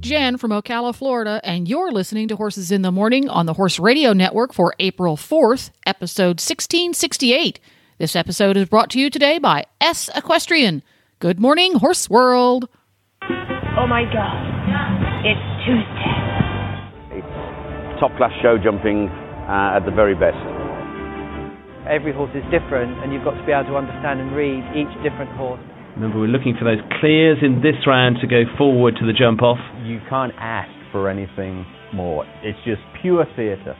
Jen from Ocala, Florida, and you're listening to Horses in the Morning on the Horse Radio Network for April 4th, episode 1668. This episode is brought to you today by Ece Equestrian. Good morning, Horse World. Oh my god. It's Tuesday. It's top class show jumping uh, at the very best. every horse is different and you've got to be able to understand and read each different horse. Remember, we're looking for those clears in this round to go forward to the jump off. you can't ask for anything more. It's just pure theatre.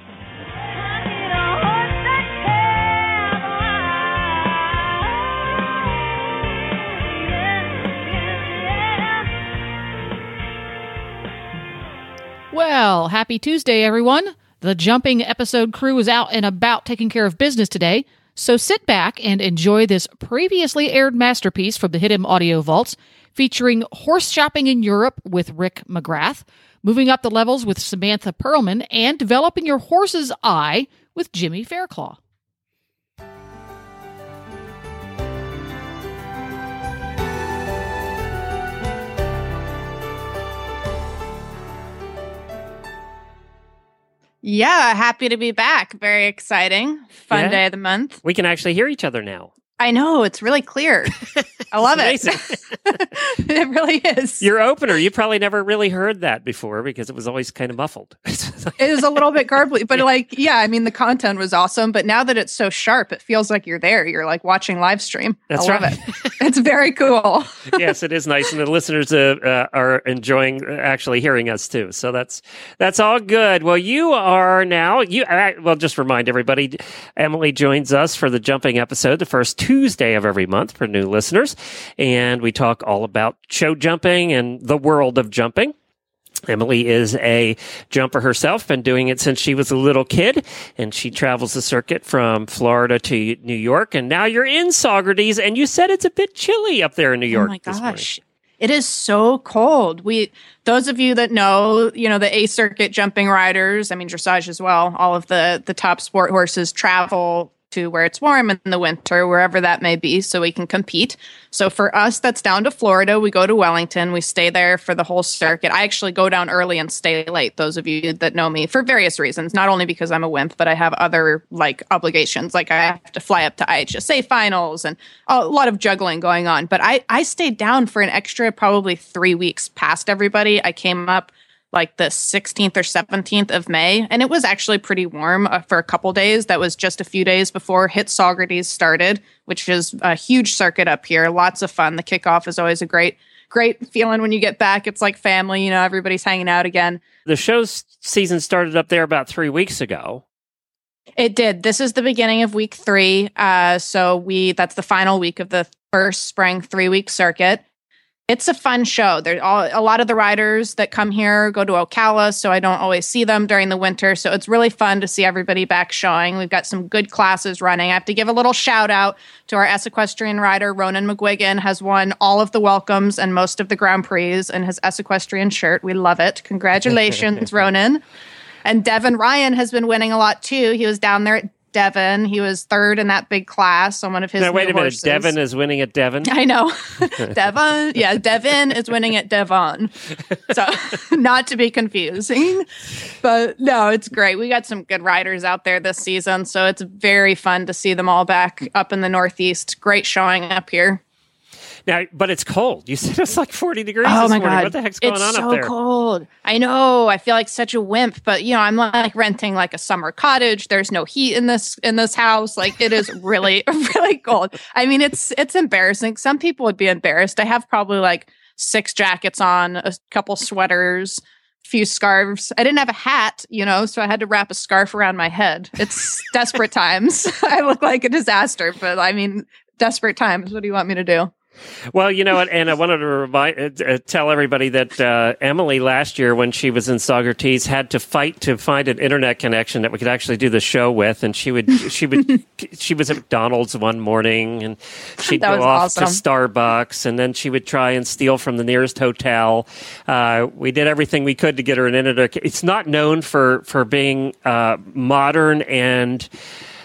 Well, happy Tuesday, everyone. The jumping episode crew is out and about taking care of business today, so sit back and enjoy this previously aired masterpiece from the Hidden Audio Vaults featuring horse shopping in Europe with Rick McGrath, moving up the levels with Samantha Perlman, and developing your horse's eye with Jimmy Fairclough. Yeah, happy to be back. Very exciting. Fun Yeah. day of the month. We can actually hear each other now. I know, it's really clear. I love it. it really is. Your opener, you probably never really heard that before because it was always kind of muffled. it is a little bit garbly, but like, yeah, I mean, the content was awesome. But now that it's so sharp, it feels like you're there. You're like watching live stream. That's I love right. it. It's very cool. yes, it is nice, and the listeners uh, uh, are enjoying uh, actually hearing us too. So that's that's all good. Well, you are now. You uh, well, just remind everybody. Emily joins us for the jumping episode, the first Tuesday of every month for new listeners, and we talk all about show jumping and the world of jumping. Emily is a jumper herself, been doing it since she was a little kid, and she travels the circuit from Florida to New York. And now you're in Saugerties, and you said it's a bit chilly up there in New oh York. Oh my gosh. It is so cold. We those of you that know, you know, the A circuit jumping riders, I mean dressage as well, all of the the top sport horses travel to where it's warm in the winter, wherever that may be, so we can compete. So for us that's down to Florida, we go to Wellington, we stay there for the whole circuit. I actually go down early and stay late, those of you that know me, for various reasons, not only because I'm a wimp, but I have other like obligations. Like I have to fly up to IHSA finals and a lot of juggling going on. But I, I stayed down for an extra probably three weeks past everybody. I came up like the 16th or 17th of May, and it was actually pretty warm uh, for a couple days. That was just a few days before HITS Saugerties started, which is a huge circuit up here. Lots of fun. The kickoff is always a great, great feeling when you get back. It's like family, you know, everybody's hanging out again. The show's season started up there about three weeks ago. It did. This is the beginning of week three. Uh, so we that's the final week of the first spring three week circuit. It's a fun show. There's all, a lot of the riders that come here go to Ocala, so I don't always see them during the winter. So it's really fun to see everybody back showing. We've got some good classes running. I have to give a little shout out to our Ece equestrian rider Ronan McGuigan has won all of the welcomes and most of the Grand Prix in his Ece equestrian shirt. We love it. Congratulations, Ronan. And Devin Ryan has been winning a lot too. He was down there at Devon. He was third in that big class on one of his. now, wait a minute. horses. Devin is winning at Devon. I know. Devon. Yeah, Devin is winning at Devon. So, not to be confusing. But no, it's great. We got some good riders out there this season. So, it's very fun to see them all back up in the Northeast. Great showing up here. Now, but it's cold. You said it's like 40 degrees Oh this my morning. god, What the heck's going it's on so up there? It's so cold. I know. I feel like such a wimp, but you know, I'm like renting like a summer cottage. There's no heat in this in this house. Like it is really really cold. I mean, it's it's embarrassing. Some people would be embarrassed. I have probably like six jackets on, a couple sweaters, a few scarves. I didn't have a hat, you know, so I had to wrap a scarf around my head. It's desperate times. I look like a disaster, but I mean, desperate times. What do you want me to do? Well, you know what, and I wanted to remind, uh, tell everybody that uh, Emily last year, when she was in Saugerties, had to fight to find an internet connection that we could actually do the show with. And she would, she would, she was at McDonald's one morning, and she'd That go off awesome. to Starbucks, and then she would try and steal from the nearest hotel. Uh, we did everything we could to get her an internet. It's not known for for being uh, modern and.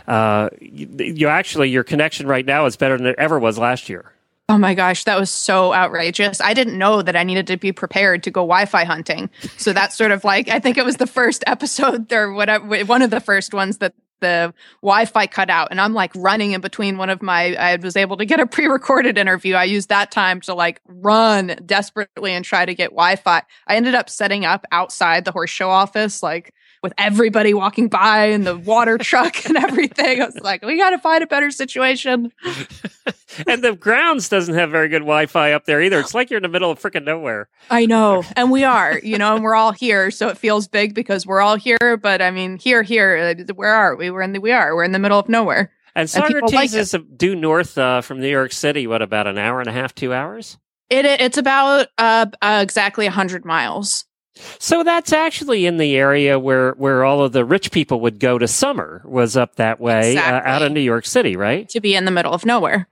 Uh, you, you actually, your connection right now is better than it ever was last year. Oh my gosh, that was so outrageous. I didn't know that I needed to be prepared to go Wi Fi hunting. So that's sort of like, I think it was the first episode or whatever, one of the first ones that the Wi Fi cut out. And I'm like running in between one of my, I was able to get a pre recorded interview. I used that time to like run desperately and try to get Wi Fi. I ended up setting up outside the horse show office, like, with everybody walking by and the water truck and everything. I was like, we got to find a better situation. and the grounds doesn't have very good Wi-Fi up there either. It's like you're in the middle of freaking nowhere. I know, and we are, you know, and we're all here, so it feels big because we're all here. But I mean, here, here, uh, where are we? We're in the, we are, we're in the middle of nowhere. And Saugerties like is due north uh, from New York City. What about an hour and a half, two hours? It it's about uh, uh exactly hundred miles. So that's actually in the area where where all of the rich people would go to summer. Was up that way uh, out of New York City, right? to be in the middle of nowhere.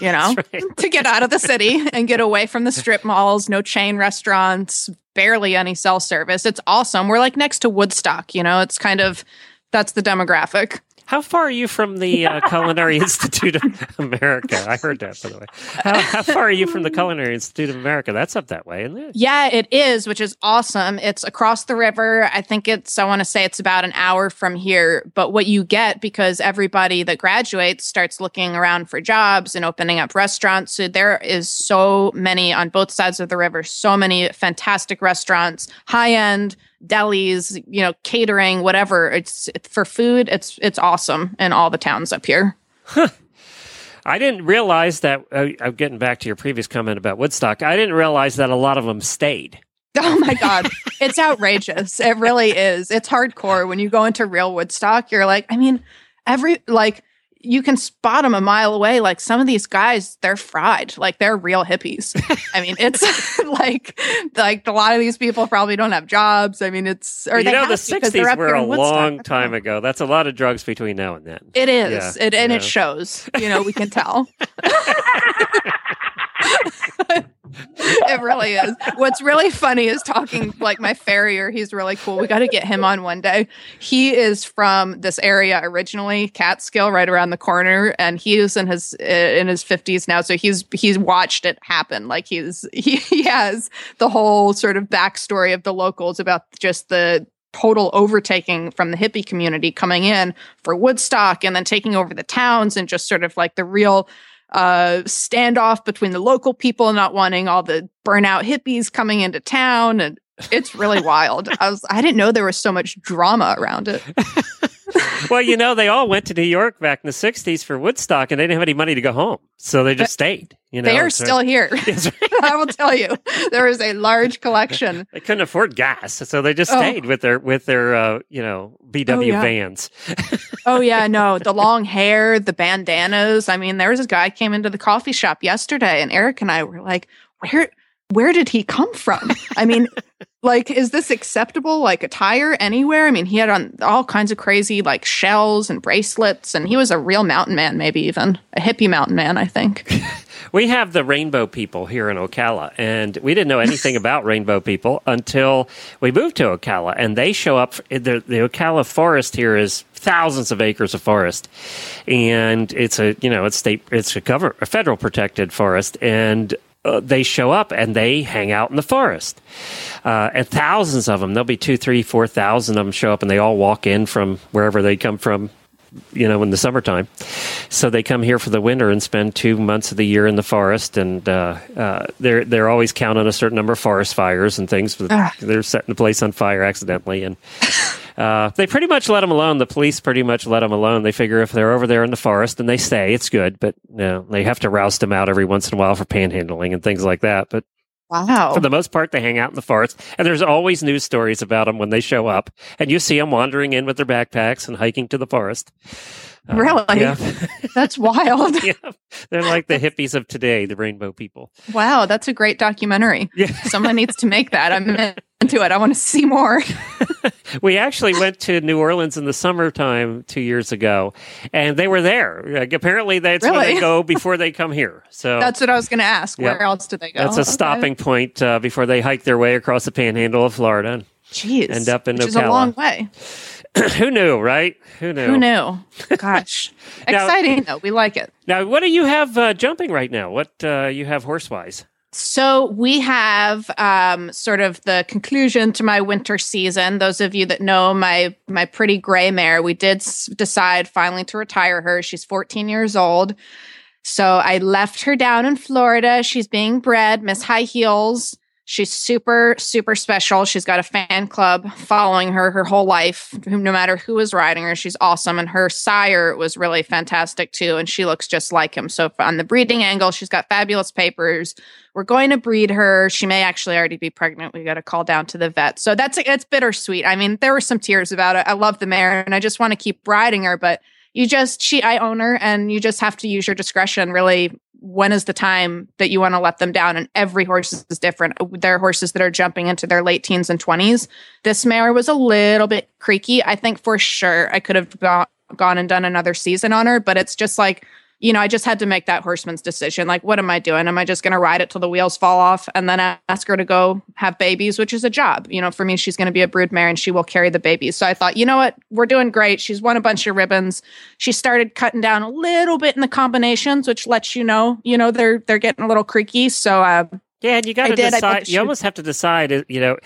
You know, to get out of the city and get away from the strip malls, no chain restaurants, barely any cell service. It's awesome. We're like next to Woodstock, you know, it's kind of that's the demographic. How far are you from the uh, Culinary Institute of America? I heard that, by the way. How, how far are you from the Culinary Institute of America? That's up that way, isn't it? Yeah, it is, which is awesome. It's across the river. I think it's, I want to say it's about an hour from here. But what you get, because everybody that graduates starts looking around for jobs and opening up restaurants, so there is so many on both sides of the river, so many fantastic restaurants, high end delis, you know, catering, whatever. It's for food, it's it's awesome in all the towns up here. I didn't realize that. Uh, I'm getting back to your previous comment about Woodstock. I didn't realize that a lot of them stayed. Oh my God. it's outrageous. It really is. It's hardcore. When you go into real Woodstock, you're like, I mean, every, like, you can spot them a mile away. Like some of these guys, they're fried. Like they're real hippies. I mean, it's like, like a lot of these people probably don't have jobs. I mean, it's, or you they know, the because they're '60s up were a long time ago. That's a lot of drugs between now and then. It is. Yeah, it, and yeah. it shows. You know, we can tell. it really is. What's really funny is talking like my farrier. He's really cool. We got to get him on one day. He is from this area originally, Catskill, right around the corner, and he is in his in his fifties now. So he's he's watched it happen. Like he's he, he has the whole sort of backstory of the locals about just the total overtaking from the hippie community coming in for Woodstock and then taking over the towns and just sort of like the real uh standoff between the local people not wanting all the burnout hippies coming into town and it's really wild. I was I didn't know there was so much drama around it. well, you know, they all went to New York back in the '60s for Woodstock, and they didn't have any money to go home, so they just stayed. You know, they are so- still here. I will tell you. There is a large collection. They couldn't afford gas, so they just Oh. stayed with their with their uh, you know VW yeah. vans. Oh yeah, no, the long hair, the bandanas. I mean, there was a guy came into the coffee shop yesterday, and Eric and I were like, "Where, where did he come from?" I mean, like, is this acceptable? Like attire anywhere? I mean, he had on all kinds of crazy like shells and bracelets, and he was a real mountain man, maybe even a hippie mountain man. I think. We have the rainbow people here in Ocala, and we didn't know anything about rainbow people until we moved to Ocala, and they show up. The, the Ocala forest here is thousands of acres of forest, and it's a you know it's state it's a government a federal protected forest, and uh, they show up and they hang out in the forest, uh, and thousands of them. There'll be two, three, four thousand of them show up, and they all walk in from wherever they come from you know, in the summertime. So they come here for the winter and spend two months of the year in the forest, and uh, uh, they're they're always counting a certain number of forest fires and things. Ah. they're setting the place on fire accidentally, and uh, they pretty much let them alone. The police pretty much let them alone. They figure if they're over there in the forest and they stay, it's good. But you know, they have to roust them out every once in a while for panhandling and things like that. But Wow. for the most part, they hang out in the forest, and there's always news stories about them when they show up, and you see them wandering in with their backpacks and hiking to the forest. Uh, Really? Yeah. That's wild. yeah. They're like the hippies of today, the rainbow people. Wow, that's a great documentary. Yeah. Someone needs to make that. I'm into it. I want to see more. We actually went to New Orleans in the summertime two years ago, and they were there. Like, apparently, that's where they go before they come here. So That's what I was going to ask. Yep. Where else do they go? that's a Okay. stopping point uh, before they hike their way across the panhandle of Florida. and Jeez. end up in which is a long way. Who knew, right? Who knew? Who knew? Gosh. Now- Exciting, though. We like it. Now, what do you have uh, jumping right now? What uh, you have horse wise? So we have um, sort of the conclusion to my winter season. Those of you that know my my pretty gray mare, we did s- decide finally to retire her. She's 14 years old. So I left her down in Florida. She's being bred, Miss High Heels. She's super, super special. She's got a fan club following her her whole life. No matter who is riding her, she's awesome. And her sire was really fantastic too. And she looks just like him. So on the breeding angle, she's got fabulous papers. We're going to breed her. She may actually already be pregnant. We got to call down to the vet. So that's it's bittersweet. I mean, there were some tears about it. I love the mare, and I just want to keep riding her, but you just she I own her and you just have to use your discretion really when is the time that you want to let them down? And every horse is different. There are horses that are jumping into their late teens and 20s this mare was a little bit creaky. I think for sure i could have go- gone and done another season on her but it's just like you know i just had to make that horseman's decision like what am i doing am i just going to ride it till the wheels fall off and then ask her to go have babies which is a job you know for me she's going to be a brood mare and she will carry the babies so i thought you know what we're doing great she's won a bunch of ribbons she started cutting down a little bit in the combinations which lets you know you know they're they're getting a little creaky so uh Yeah, and you got to did. I put decide. You almost have to decide. uh, You know,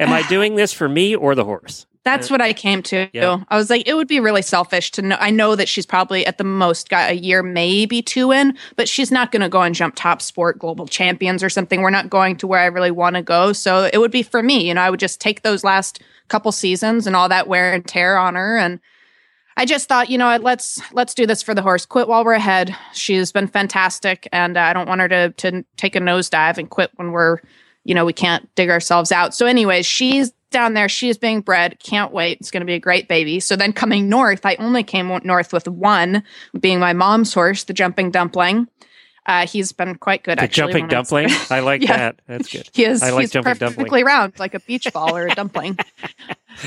am I doing this for me or the horse? That's what I came to. I was like, it would be really selfish to know. I know that she's probably at the most got a year, maybe two in, but she's not going to go and jump top sport global champions or something. We're not going to where I really want to go. So it would be for me. You know, I would just take those last couple seasons and all that wear and tear on her. And I just thought, you know what, let's let's do this for the horse. Quit while we're ahead. She's been fantastic, and uh, I don't want her to to take a nosedive and quit when we're, you know, we can't dig ourselves out. So, anyways, she's down there. She is being bred. Can't wait. It's going to be a great baby. So then coming north, I only came north with one, being my mom's horse, the jumping dumpling. Uh, he's been quite good. The actually, jumping dumpling. I like Yeah. that. That's good. He is. I like he's jumping perfectly dumpling. round, like a beach ball or a dumpling.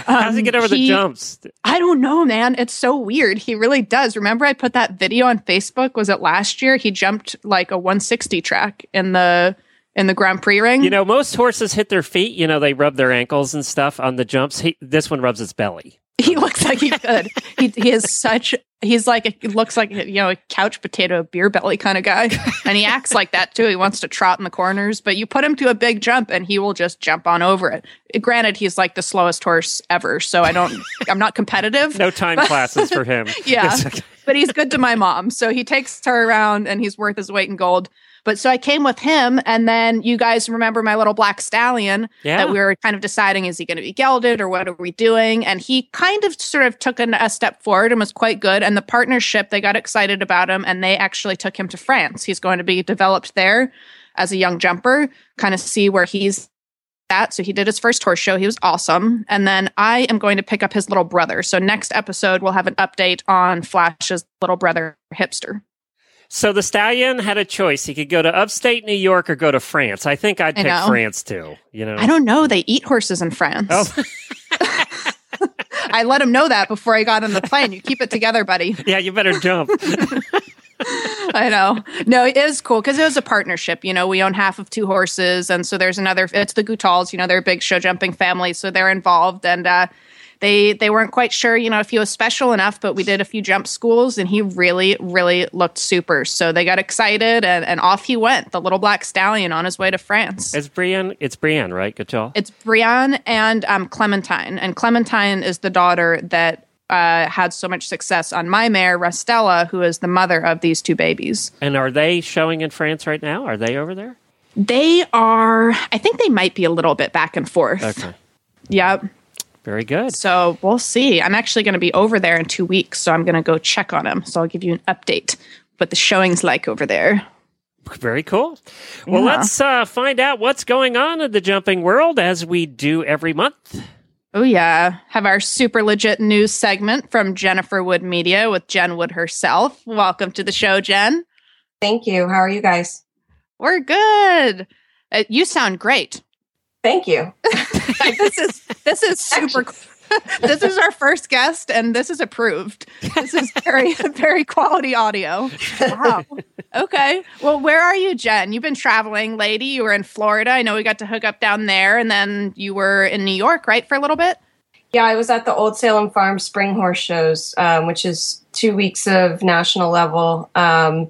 How does he Um, get over the jumps? I don't know, man. It's so weird. He really does. Remember, I put that video on Facebook. Was it last year? He jumped like a 160 track in the in the Grand Prix ring. You know, most horses hit their feet. You know, they rub their ankles and stuff on the jumps. He, this one rubs its belly. he looks like he could. he he is such. He's like a, he looks like you know a couch potato, beer belly kind of guy, and he acts like that too. He wants to trot in the corners, but you put him to a big jump, and he will just jump on over it. Granted, he's like the slowest horse ever, so I don't. I'm not competitive. No time classes for him. Yeah. But he's good to my mom. So he takes her around and he's worth his weight in gold. But so I came with him, and then you guys remember my little black stallion Yeah. that we were kind of deciding is he going to be gelded or what are we doing? And he kind of sort of took an, a step forward and was quite good. And the partnership, they got excited about him and they actually took him to France. He's going to be developed there as a young jumper, kind of see where he's at. So he did his first horse show. He was awesome. And then I am going to pick up his little brother. So next episode, we'll have an update on Flash's little brother, Hipster. So the stallion had a choice. He could go to upstate New York or go to France. I think I'd I pick know. France too. You know. I don't know. They eat horses in France. Oh, I let him know that before I got on the plane. You keep it together, buddy. yeah. You better jump. I know. No, it is cool because it was a partnership. You know, we own half of two horses, and so there's another. It's the Goutals. You know, they're a big show jumping family, so they're involved, and uh, they they weren't quite sure. You know, if he was special enough, but we did a few jump schools, and he really, really looked super. So they got excited, and, and off he went, the little black stallion on his way to France. It's Brienne. It's Brienne, right? Good job. It's Brienne and um, Clementine, and Clementine is the daughter that. Uh, had so much success on my mare, Restella, who is the mother of these two babies. And are they showing in France right now? Are they over there? They are, I think they might be a little bit back and forth. Okay. Yep. Very good. So we'll see. I'm actually going to be over there in two weeks. So I'm going to go check on them. So I'll give you an update what the showing's like over there. Very cool. Well, Yeah. let's uh, find out what's going on in the jumping world as we do every month. Oh, yeah. Have our super legit news segment from Jennifer Wood Media with Jen Wood herself. Welcome to the show, Jen. Thank you. How are you guys? We're good. Uh, you sound great. Thank you. this is this is super this is our first guest and this is approved. This is very very quality audio. Wow. Okay. Well, where are you, Jen? You've been traveling, lady. You were in Florida. I know we got to hook up down there and then you were in New York, right, for a little bit? Yeah, I was at the Old Salem Farm Spring Horse Shows, um, which is two weeks of national level um,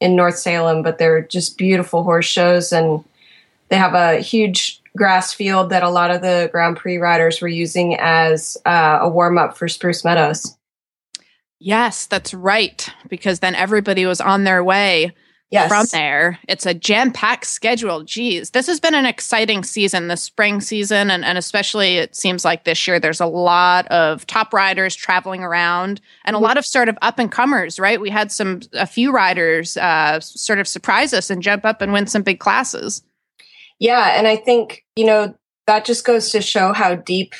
in North Salem, but they're just beautiful horse shows and they have a huge grass field that a lot of the Grand Prix riders were using as uh, a warm up for Spruce Meadows. Yes, that's right. Because then everybody was on their way yes. from there. It's a jam packed schedule. Geez, this has been an exciting season, the spring season. And, and especially it seems like this year there's a lot of top riders traveling around and a lot of sort of up and comers, right? We had some, a few riders uh, sort of surprise us and jump up and win some big classes. Yeah. And I think, you know, that just goes to show how deep,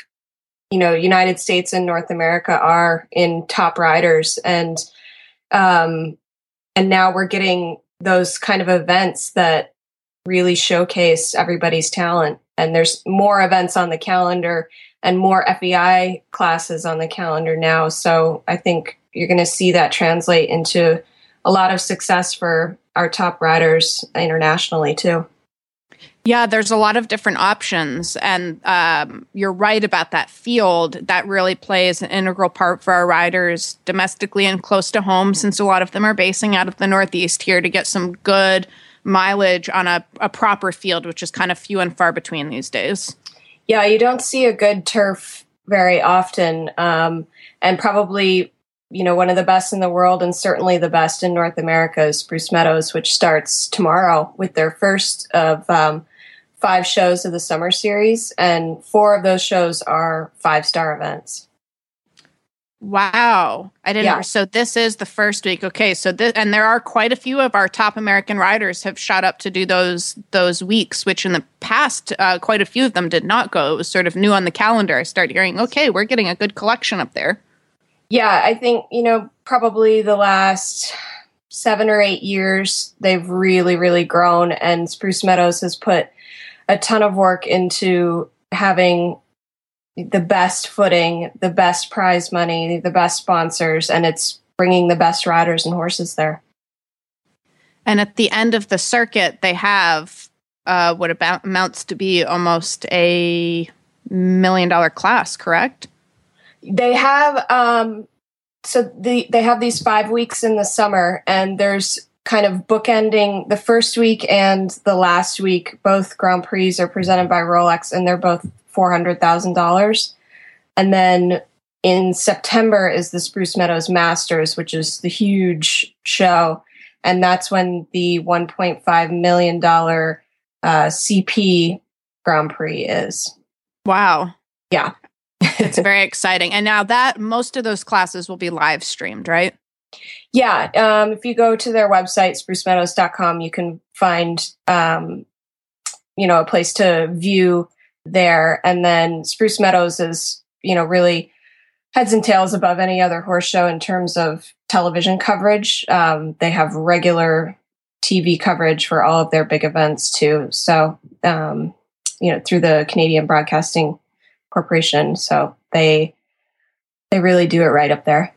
you know, United States and North America are in top riders. And, um, and now we're getting those kind of events that really showcase everybody's talent. And there's more events on the calendar and more FEI classes on the calendar now. So I think you're going to see that translate into a lot of success for our top riders internationally too. Yeah, there's a lot of different options. And um, you're right about that field. That really plays an integral part for our riders domestically and close to home, since a lot of them are basing out of the Northeast here to get some good mileage on a, a proper field, which is kind of few and far between these days. Yeah, you don't see a good turf very often. Um, and probably you know, one of the best in the world and certainly the best in North America is Spruce Meadows, which starts tomorrow with their first of um, five shows of the summer series, and four of those shows are five star events. Wow. I didn't yeah. so this is the first week. Okay, so this and there are quite a few of our top American riders have shot up to do those those weeks, which in the past uh, quite a few of them did not go. It was sort of new on the calendar. I started hearing, okay, we're getting a good collection up there. Yeah, I think, you know, probably the last seven or eight years, they've really, really grown. And Spruce Meadows has put a ton of work into having the best footing, the best prize money, the best sponsors, and it's bringing the best riders and horses there. And at the end of the circuit, they have uh, what about amounts to be almost a million dollar class, correct? They have um, so the, they have these five weeks in the summer, and there's kind of bookending the first week and the last week. Both Grand Prix are presented by Rolex, and they're both four hundred thousand dollars. And then in September is the Spruce Meadows Masters, which is the huge show, and that's when the one point five million dollar uh, CP Grand Prix is. Wow. Yeah. it's very exciting. And now that most of those classes will be live streamed, right? Yeah. Um, if you go to their website, sprucemeadows.com, you can find, um, you know, a place to view there. And then Spruce Meadows is, you know, really heads and tails above any other horse show in terms of television coverage. Um, they have regular TV coverage for all of their big events too. So, um, you know, through the Canadian Broadcasting Corporation. So they they really do it right up there.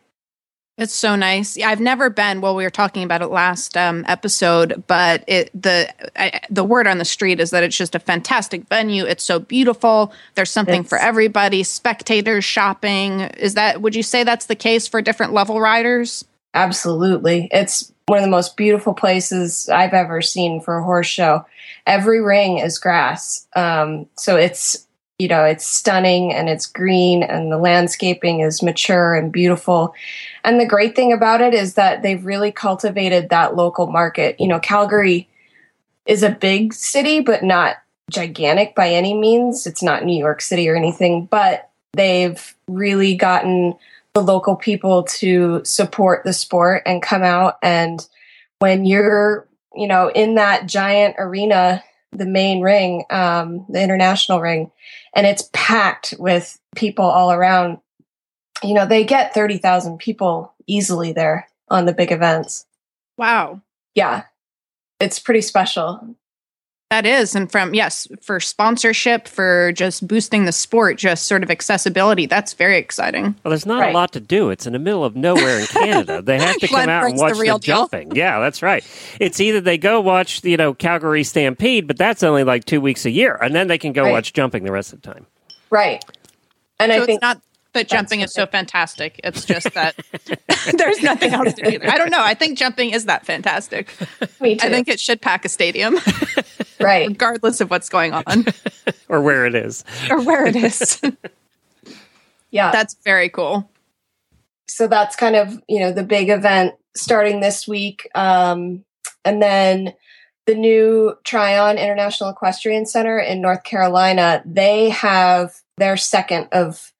It's so nice. Yeah, I've never been. Well, we were talking about it last um, episode, but it the I, the word on the street is that it's just a fantastic venue. It's so beautiful. There's something it's, for everybody. Spectators, shopping. Is that? Would you say that's the case for different level riders? Absolutely. It's one of the most beautiful places I've ever seen for a horse show. Every ring is grass, um, so it's you know it's stunning and it's green and the landscaping is mature and beautiful. And the great thing about it is that they've really cultivated that local market. You know calgary is a big city but not gigantic by any means. It's not new york city or anything but they've really gotten the local people to support the sport and come out. And when you're you know in that giant arena the main ring um, the international ring and it's packed with people all around. You know, they get 30,000 people easily there on the big events. Wow. Yeah. It's pretty special. That is. And from, yes, for sponsorship, for just boosting the sport, just sort of accessibility, that's very exciting. Well, there's not Right. a lot to do. It's in the middle of nowhere in Canada. They have to come out and brings the watch the, real deal. jumping. Yeah, that's right. It's either they go watch, you know, Calgary Stampede, but that's only like two weeks a year, and then they can go Right. watch jumping the rest of the time. Right. And so I think it's not that jumping is so fantastic. It's just that there's nothing else to do there. I don't know. I think jumping is that fantastic. me too. I think it should pack a stadium, right. regardless of what's going on Or where it is. or where it is. Yeah. That's very cool. so that's kind of you know the big event starting this week um, and then the new tryon international equestrian center in north carolina they have their second of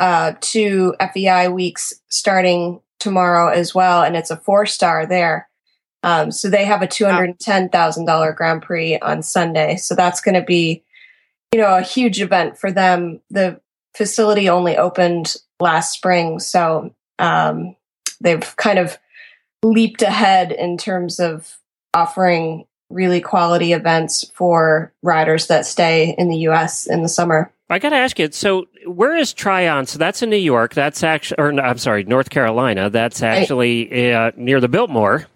uh, two fei weeks starting tomorrow as well and it's a four star there um, so they have a $210000 grand prix on sunday so that's going to be you know a huge event for them the facility only opened last spring so um, they've kind of leaped ahead in terms of offering really quality events for riders that stay in the US in the summer. I got to ask you. So, where is Tryon? So that's in New York. That's actually, or no, I'm sorry, North Carolina. That's actually uh, near the Biltmore.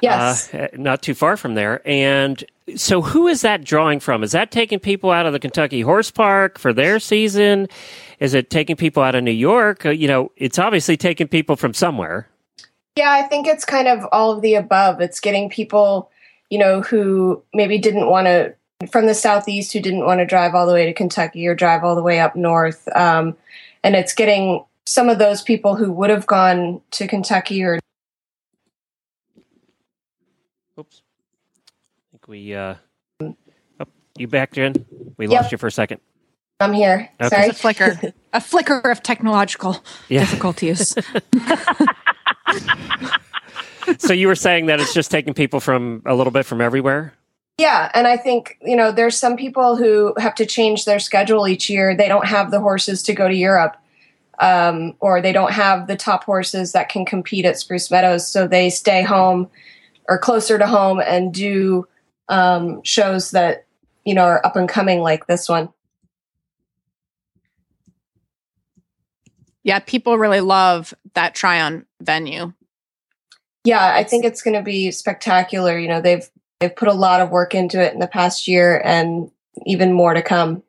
Yes. Uh, not too far from there. And so, who is that drawing from? Is that taking people out of the Kentucky Horse Park for their season? Is it taking people out of New York? Uh, you know, it's obviously taking people from somewhere. Yeah, I think it's kind of all of the above. It's getting people, you know, who maybe didn't want to from the southeast who didn't want to drive all the way to Kentucky or drive all the way up north. Um, and it's getting some of those people who would have gone to Kentucky or Oops. I think we, uh, oh, you back, Jen? We Yep. lost you for a second. I'm here. Okay. Sorry. A flicker, a flicker of technological Yeah. difficulties. so, you were saying that it's just taking people from a little bit from everywhere? Yeah, and I think you know there's some people who have to change their schedule each year. They don't have the horses to go to Europe, um, or they don't have the top horses that can compete at Spruce Meadows, so they stay home or closer to home and do um, shows that you know are up and coming like this one. yeah, people really love that Tryon venue. Yeah, I think it's going to be spectacular. You know, they've they've put a lot of work into it in the past year, and even more to come.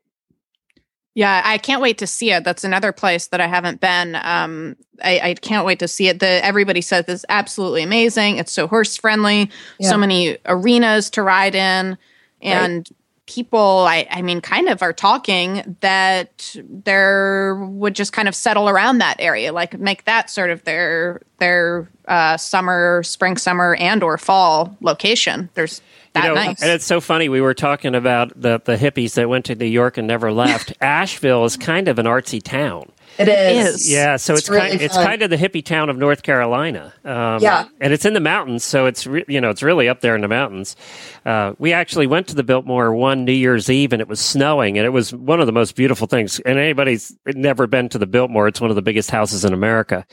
Yeah, I can't wait to see it. That's another place that I haven't been. Um, I, I can't wait to see it. The everybody says it's absolutely amazing. It's so horse friendly. Yeah. So many arenas to ride in, and people. I, I mean, kind of are talking that there would just kind of settle around that area, like make that sort of their their uh, summer, spring, summer, and or fall location. There's that You know, nice. And it's so funny. We were talking about the, the hippies that went to New York and never left. Asheville is kind of an artsy town. It is. Yeah, so it's, It's really kind it's kind of the hippie town of North Carolina. Um, Yeah. and it's in the mountains, so it's re- you know it's really up there in the mountains. Uh, we actually went to the Biltmore one New Year's Eve, and it was snowing, and it was one of the most beautiful things. And anybody's never been to the Biltmore, it's one of the biggest houses in America,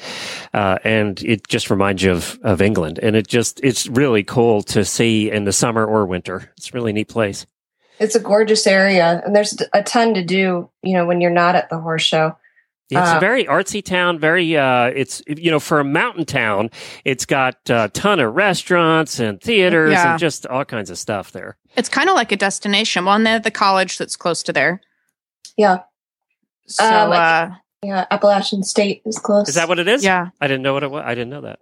uh, and it just reminds you of of England. And it just it's really cool to see in the summer or winter. It's a really neat place. It's a gorgeous area, and there's a ton to do. You know, when you're not at the horse show. It's Uh, a very artsy town. Very, uh, it's you know, for a mountain town, it's got a ton of restaurants and theaters Yeah. and just all kinds of stuff there. it's kind of like a destination. Well, and they have the college that's close to there. Yeah, So, Um, I uh, yeah. Appalachian State is close. Is that what it is? yeah, I didn't know what it was. I didn't know that.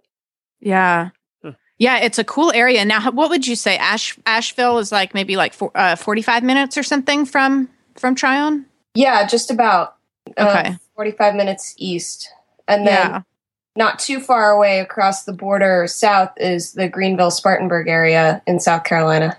yeah, Huh. yeah. It's a cool area. Now, what would you say? Ash Asheville is like maybe like for, uh, forty-five minutes or something from from Tryon. Yeah, just about. Uh, Okay. 45 minutes east. And then Yeah. not too far away across the border south is the Greenville Spartanburg area in South Carolina.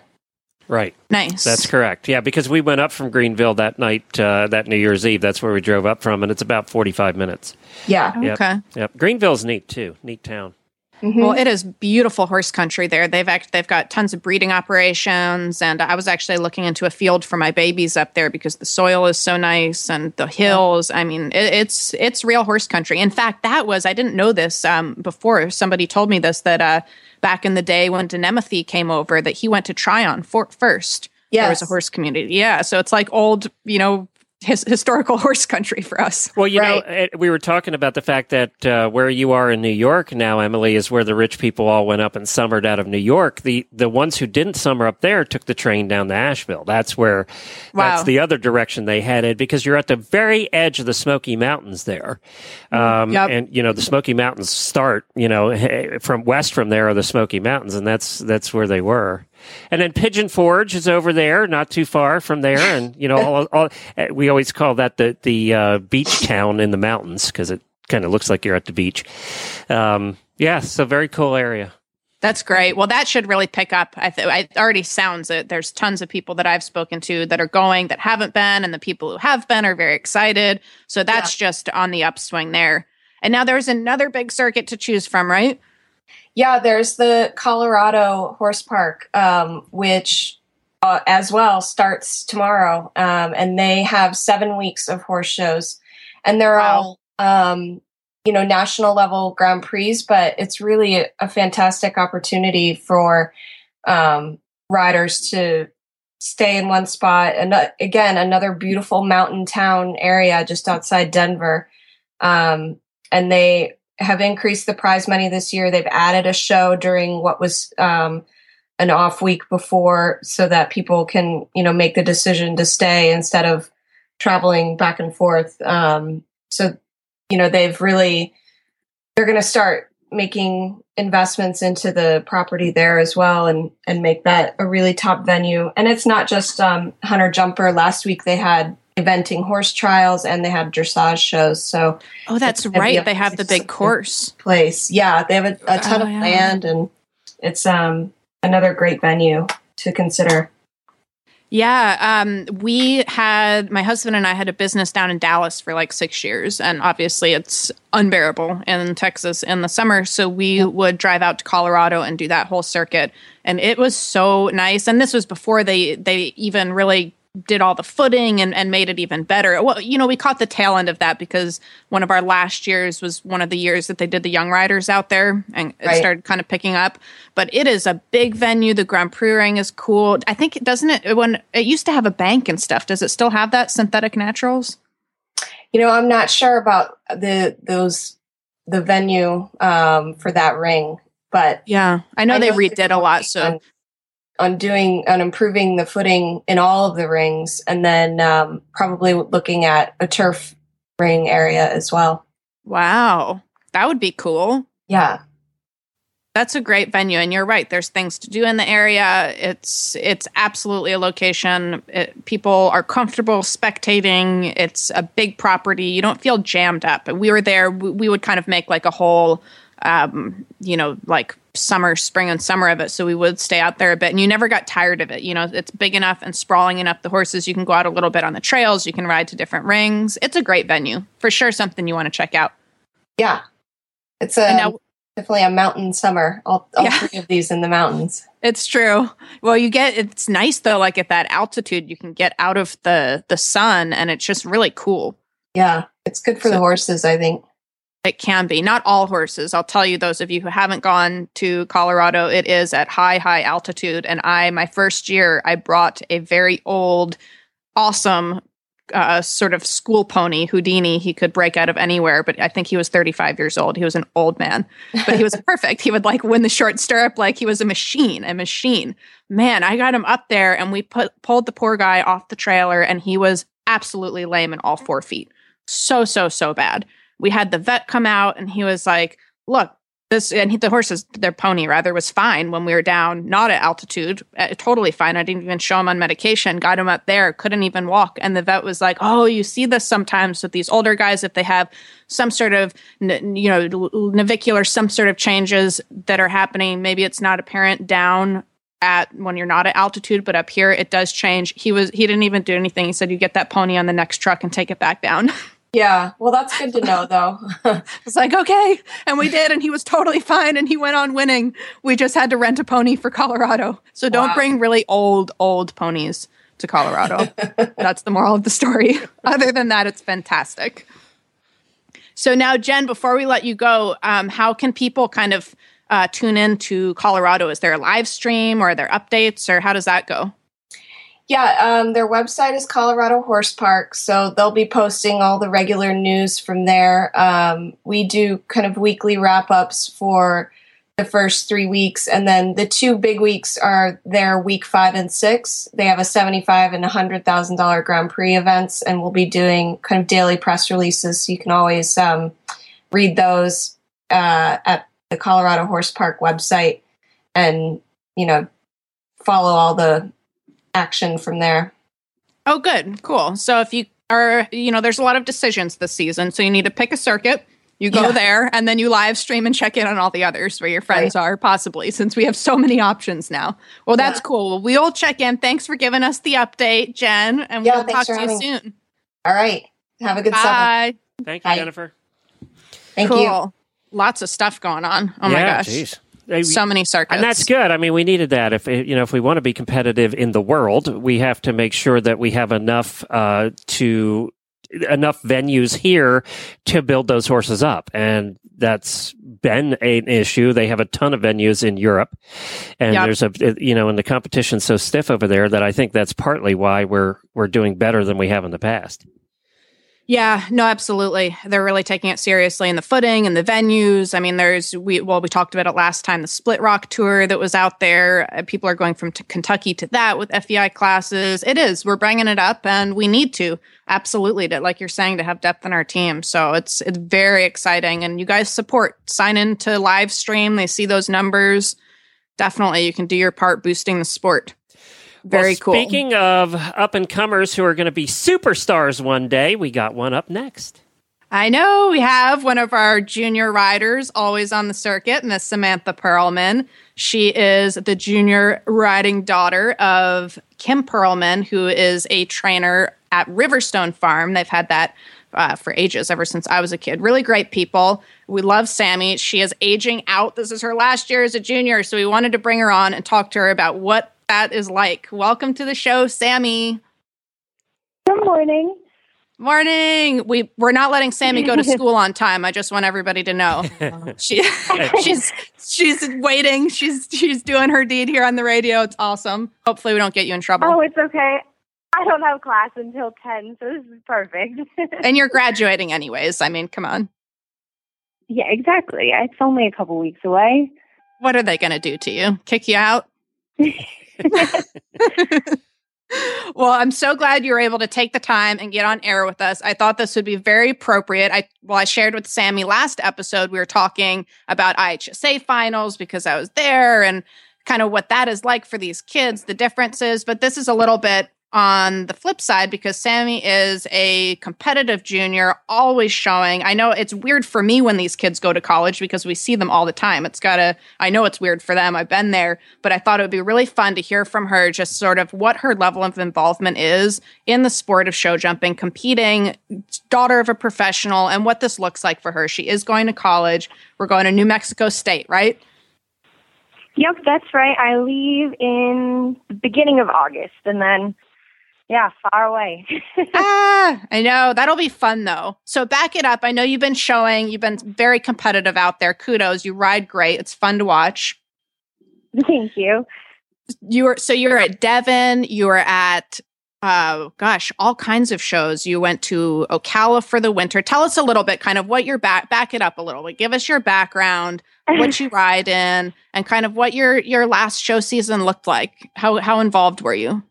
Right. Nice. That's correct. Yeah, because we went up from Greenville that night, uh, that New Year's Eve. That's where we drove up from, and it's about forty-five minutes. Yeah. Yep. okay. Yep. Greenville's neat too. Neat town. Mm-hmm. Well, it is beautiful horse country there. They've act- they've got tons of breeding operations, and I was actually looking into a field for my babies up there because the soil is so nice and the hills. I mean, it, it's it's real horse country. In fact, that was I didn't know this um, before. Somebody told me this that uh, back in the day when de Nemethy came over, that he went to Tryon for- first. There was a horse community. Yeah, so it's like old, you know, his- historical horse country for us. Well, you Right. know, we were talking about the fact that uh, where you are in New York now, Emily, is where the rich people all went up and summered out of New York. The the ones who didn't summer up there took the train down to Asheville. That's where wow. that's the other direction they headed because you're at the very edge of the Smoky Mountains there, um, Yep. and you know the Smoky Mountains start. You know, from west from there are the Smoky Mountains, and that's that's where they were. And then Pigeon Forge is over there, not too far from there. And you know, all, all, eh, we always call that the the uh, beach town in the mountains because it kind of looks like you're at the beach. Um, yeah, so very cool area. That's great. Well, that should really pick up. I th- it already sounds it. There's tons of people that I've spoken to that are going that haven't been, and the people who have been are very excited. So that's just on the upswing there. And now there's another big circuit to choose from, right? Yeah, there's the Colorado Horse Park, um, which uh, as well starts tomorrow, um, and they have seven weeks of horse shows, and they're all um, you know national level Grand Prix, but it's really a, a fantastic opportunity for um, riders to stay in one spot. And uh, again, another beautiful mountain town area just outside Denver, um, and they have increased the prize money this year. They've added a show during what was um, an off week before, so that people can you know make the decision to stay instead of traveling back and forth. Um, so you know they've really they're going to start making investments into the property there as well and and make that a really top venue and it's not just um, hunter jumper last week they had eventing horse trials and they had dressage shows so Oh, that's It's gonna be right. They have the big course. place yeah they have a, a ton Oh, of yeah. land and it's um another great venue to consider Yeah, um, we had my husband and I had a business down in Dallas for like six years, and obviously it's unbearable in Texas in the summer. So we would drive out to Colorado and do that whole circuit, and it was so nice. And this was before they they even really did all the footing and, and made it even better. Well, you know, we caught the tail end of that because one of our last years was one of the years that they did the Young Riders out there and it Right. started kind of picking up. But it is a big venue. The Grand Prix ring is cool. I think it doesn't it when it used to have a bank and stuff. Does it still have that synthetic naturals? you know i'm not sure about the those the venue um for that ring but Yeah, I know I they redid a lot. So on, doing on improving the footing in all of the rings, and then um, probably looking at a turf ring area as well. wow, that would be cool. Yeah, That's a great venue, and you're right. There's things to do in the area. It's it's absolutely a location. It, people are comfortable spectating. It's a big property. You don't feel jammed up. We were there. We, we would kind of make like a whole, um, you know, like summer, spring, and summer of it. So we would stay out there a bit, and you never got tired of it. You know, it's big enough and sprawling enough. The horses you can go out a little bit on the trails. You can ride to different rings. It's a great venue for sure. Something you want to check out. yeah. It's a now- definitely a mountain summer. All, all Yeah. three of these in the mountains. It's true. Well, you get it's nice though. Like at that altitude, you can get out of the the sun, and it's just really cool. Yeah, it's good for So- the horses. I think. It can be not all horses. I'll tell you, those of you who haven't gone to Colorado, it is at high, high altitude. And I, my first year, I brought a very old, awesome, uh, sort of school pony, Houdini. He could break out of anywhere, but I think he was 35 years old. He was an old man, but he was perfect. He would like win the short stirrup like he was a machine, a machine. Man, I got him up there and we put pulled the poor guy off the trailer and he was absolutely lame in all four feet. So, so, so bad we had the vet come out and he was like, look, this, and he, the horses, their pony rather, was fine when we were down, not at altitude, uh, totally fine. I didn't even show him on medication, got him up there, couldn't even walk. And the vet was like, oh, you see this sometimes with these older guys if they have some sort of, you know, navicular, some sort of changes that are happening. Maybe it's not apparent down at when you're not at altitude, but up here it does change. He was, he didn't even do anything. He said, you get that pony on the next truck and take it back down. Yeah, well, that's good to know, though. It's like, okay. And we did, and he was totally fine, and he went on winning. We just had to rent a pony for Colorado. So don't Wow. bring really old, old ponies to Colorado. That's the moral of the story. Other than that, it's fantastic. So now, Jen, before we let you go, um, how can people kind of uh, tune in to Colorado? Is there a live stream or are there updates, or how does that go? Yeah, um, their website is Colorado Horse Park, so they'll be posting all the regular news from there. Um, we do kind of weekly wrap ups for the first three weeks, and then the two big weeks are their week five and six. They have a seventy-five and hundred thousand dollar Grand Prix events, and we'll be doing kind of daily press releases, so you can always um, read those uh, at the Colorado Horse Park website, and you know follow all the action from there. Oh, good. Cool. So if you are, you know, there's a lot of decisions this season. So you need to pick a circuit. You go Yeah. there and then you live stream and check in on all the others where your friends are, possibly, since we have so many options now. Well, that's cool. Well, we'll check in. Thanks for giving us the update, Jen. And Yeah, we'll talk to you having me. soon. All right. Have a good summer. Bye. Thank you, Bye. Jennifer. Thank cool. you. Lots of stuff going on. Oh my gosh. geez. So many circuits. And that's good. I mean, we needed that. If you know, if we want to be competitive in the world, we have to make sure that we have enough uh, to enough venues here to build those horses up, and that's been an issue. They have a ton of venues in Europe, and Yep. there's a you know, and the competition's so stiff over there that I think that's partly why we're we're doing better than we have in the past. Yeah, no, absolutely. They're really taking it seriously in the footing and the venues. I mean, there's we well, we talked about it last time. The Split Rock tour that was out there. Uh, people are going from t- Kentucky to that with FEI classes. It is. We're bringing it up, and we need to absolutely to like you're saying to have depth in our team. So it's it's very exciting, and you guys support. Sign in to live stream. They see those numbers. Definitely, you can do your part boosting the sport. Very Well, cool. Speaking of up and comers who are going to be superstars one day, we got one up next. I know we have one of our junior riders always on the circuit, Miss Samantha Perlman. She is the junior riding daughter of Kim Perlman, who is a trainer at Riverstone Farm. They've had that uh, for ages, ever since I was a kid. Really great people. We love Sammy. She is aging out. This is her last year as a junior, so we wanted to bring her on and talk to her about what that is like. Welcome to the show, Sammy. Good morning. Morning. We we're not letting Sammy go to school on time. I just want everybody to know. She she's she's waiting. She's she's doing her deed here on the radio. It's awesome. Hopefully we don't get you in trouble. Oh, it's okay. I don't have class until 10, so this is perfect. and you're graduating anyways. I mean, come on. yeah, exactly. It's only a couple weeks away. What are they going to do to you? Kick you out? well, I'm so glad you were able to take the time and get on air with us. I thought this would be very appropriate. I well, I shared with Sammy last episode. We were talking about IHSA finals because I was there and kind of what that is like for these kids, the differences. But this is a little bit on the flip side because Sammy is a competitive junior, always showing. I know it's weird for me when these kids go to college because we see them all the time. It's got to, I know it's weird for them. I've been there, but I thought it would be really fun to hear from her just sort of what her level of involvement is in the sport of show jumping, competing, daughter of a professional, and what this looks like for her. She is going to college. We're going to New Mexico State, right? Yep, that's right. I leave in the beginning of August, and then, yeah, far away. ah, I know. That'll be fun though. So back it up. I know you've been showing, you've been very competitive out there. Kudos. You ride great. It's fun to watch. Thank you. You were so you're at Devon, you were at uh gosh, all kinds of shows. You went to Ocala for the winter. Tell us a little bit kind of what your back back it up a little bit. Give us your background, what you ride in, and kind of what your your last show season looked like. How how involved were you?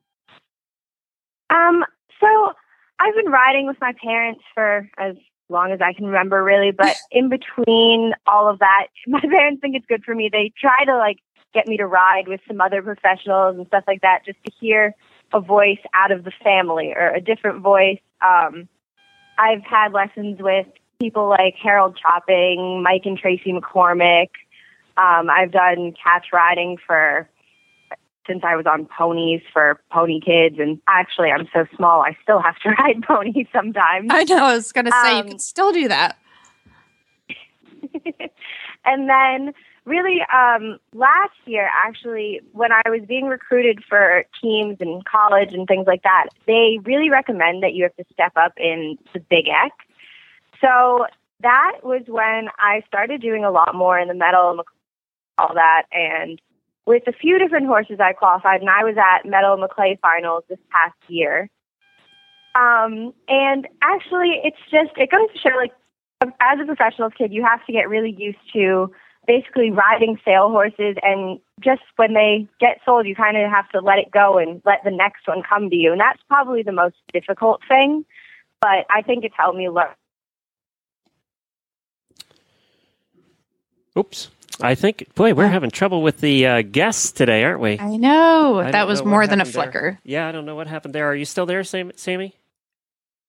Um, so I've been riding with my parents for as long as I can remember, really. But in between all of that, my parents think it's good for me. They try to like get me to ride with some other professionals and stuff like that, just to hear a voice out of the family or a different voice. Um, I've had lessons with people like Harold Chopping, Mike and Tracy McCormick. Um, I've done catch riding for since I was on ponies for pony kids. And actually, I'm so small, I still have to ride ponies sometimes. I know. I was going to say, Um, you can still do that. and then really um last year actually when i was being recruited for teams and college and things like that they really recommend that you have to step up in the big X. so that was when i started doing a lot more in the Medal and all that and with a few different horses i qualified and i was at and Maclay finals this past year um and actually it's just it goes to show like as a professional kid, you have to get really used to basically riding sale horses. And just when they get sold, you kind of have to let it go and let the next one come to you. And that's probably the most difficult thing. But I think it's helped me learn. Oops. I think, boy, we're having trouble with the uh, guests today, aren't we? I know. I that was know more than a happened there. flicker. Yeah, I don't know what happened there. Are you still there, Sam- Sammy?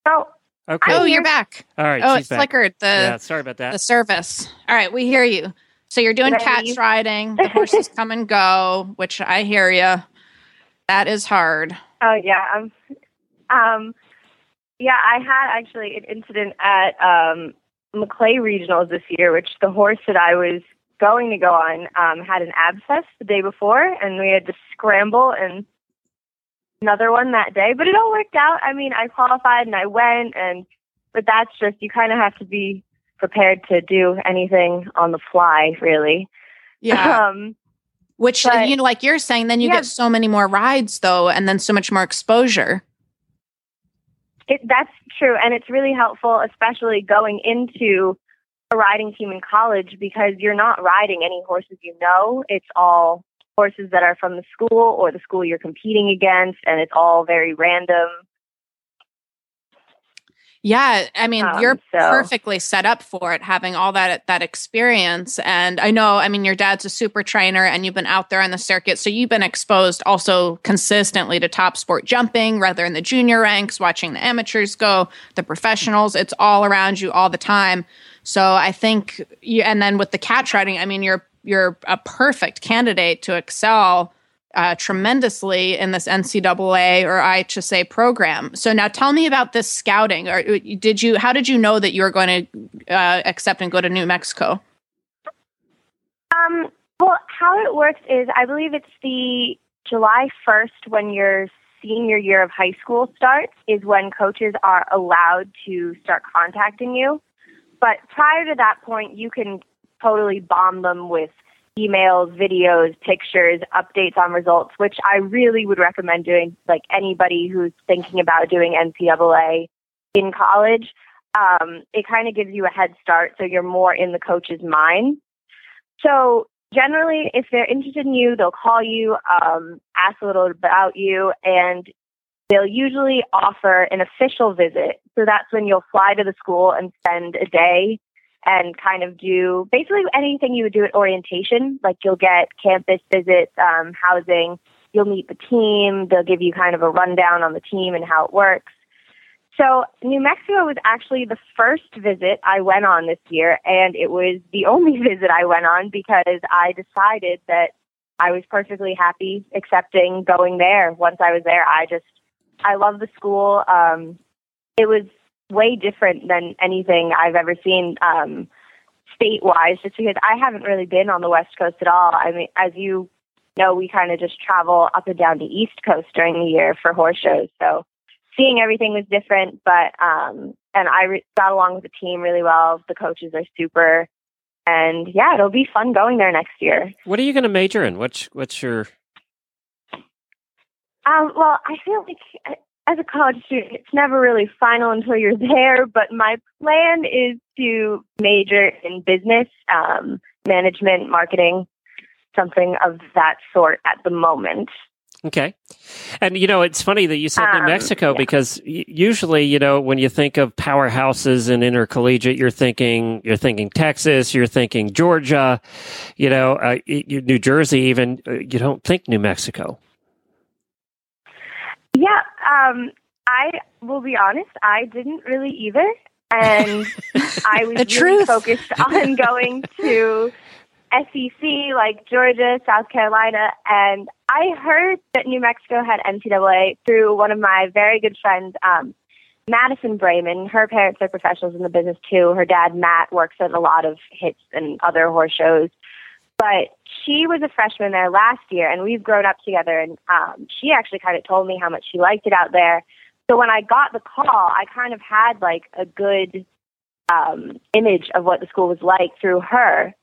Oh, Okay. Oh, you're back. All right. oh, she's it back. flickered. The yeah, sorry about that. the service. All right, we hear you. So you're doing Did I catch riding. The horses come and go, which I hear you. That is hard. Oh yeah, um, um, yeah. I had actually an incident at um, Maclay Regionals this year, which the horse that I was going to go on um, had an abscess the day before, and we had to scramble and another one that day. But it all worked out. I mean, I qualified and I went, and but that's just you kind of have to be prepared to do anything on the fly, really. Yeah. Um, Which but- you know, like you're saying, then you Yeah. get so many more rides though, and then so much more exposure. It, that's true, and it's really helpful, especially going into a riding team in college, because you're not riding any horses you know. It's all horses that are from the school or the school you're competing against, and it's all very random. Yeah, I mean, Um, you're so- perfectly set up for it, having all that that experience. And I know, I mean, your dad's a super trainer, and you've been out there on the circuit, so you've been exposed also consistently to top sport jumping, rather in the junior ranks, watching the amateurs go, the professionals. It's all around you all the time. So I think, you, and then with the catch riding, I mean, you're you're a perfect candidate to excel uh, tremendously in this NCAA or IHSA program. So now tell me about this scouting. Or uh, did you? How did you know that you were going to uh, accept and go to New Mexico? Um, well, how it works is I believe it's the July 1st when your senior year of high school starts is when coaches are allowed to start contacting you. But prior to that point, you can totally bomb them with emails, videos, pictures, updates on results, which I really would recommend doing like anybody who's thinking about doing NCAA in college. Um, it kind of gives you a head start so you're more in the coach's mind. So generally, if they're interested in you, they'll call you, um, ask a little about you, and they'll usually offer an official visit. So that's when you'll fly to the school and spend a day and kind of do basically anything you would do at orientation. Like you'll get campus visits, um, housing, you'll meet the team, they'll give you kind of a rundown on the team and how it works. So New Mexico was actually the first visit I went on this year, and it was the only visit I went on because I decided that I was perfectly happy accepting going there. Once I was there, I just I love the school. Um, it was way different than anything I've ever seen um, state-wise, just because I haven't really been on the West Coast at all. I mean, as you know, we kind of just travel up and down the East Coast during the year for horse shows, so seeing everything was different, but um, and I re- got along with the team really well. The coaches are super, and yeah, it'll be fun going there next year. What are you going to major in? What's what's your Um, well, I feel like as a college student, it's never really final until you're there. But my plan is to major in business, um, management, marketing, something of that sort at the moment. Okay. And you know, it's funny that you said New Um, Mexico yeah. because y- usually, you know, when you think of powerhouses in intercollegiate, you're thinking you're thinking Texas, you're thinking Georgia, you know, uh, New Jersey. Even uh, you don't think New Mexico. Yeah, um, I will be honest, I didn't really either. And I was really truth. focused on going to SEC like Georgia, South Carolina, and I heard that New Mexico had NCAA through one of my very good friends, um, Madison Brayman. Her parents are professionals in the business too. Her dad, Matt, works at a lot of HITS and other horse shows. But she was a freshman there last year, and we've grown up together. And um, she actually kind of told me how much she liked it out there. So when I got the call, I kind of had like a good um, image of what the school was like through her.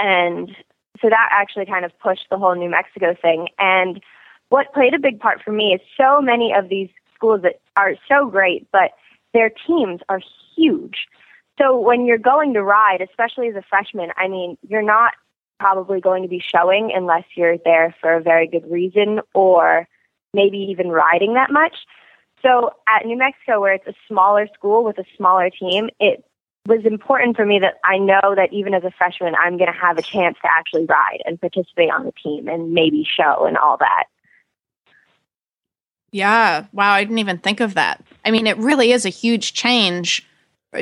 And so that actually kind of pushed the whole New Mexico thing. And what played a big part for me is so many of these schools that are so great, but their teams are huge. So when you're going to ride, especially as a freshman, I mean, you're not probably going to be showing unless you're there for a very good reason or maybe even riding that much. So at New Mexico, where it's a smaller school with a smaller team, it was important for me that I know that even as a freshman, I'm going to have a chance to actually ride and participate on the team and maybe show and all that. Yeah. Wow. I didn't even think of that. I mean, it really is a huge change,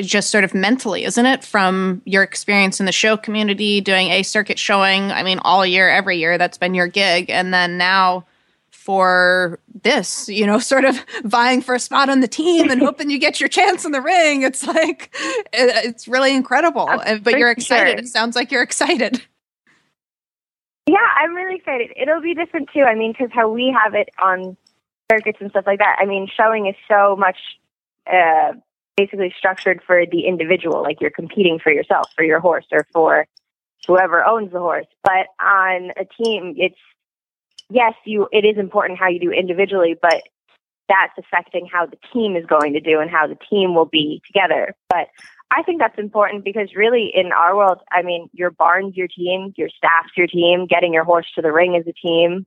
just sort of mentally, isn't it? From your experience in the show community, doing a circuit showing, I mean, all year, every year, that's been your gig. And then now for this, you know, sort of vying for a spot on the team and hoping you get your chance in the ring. It's like, it's really incredible. Uh, but you're excited. Sure. It sounds like you're excited. Yeah, I'm really excited. It'll be different too. I mean, because how we have it on circuits and stuff like that. I mean, showing is so much uh, basically structured for the individual. Like you're competing for yourself, for your horse, or for whoever owns the horse. But on a team, it's yes, you it is important how you do individually, but that's affecting how the team is going to do and how the team will be together. But I think that's important because really in our world, I mean, your barn's your team, your staff's your team, getting your horse to the ring is a team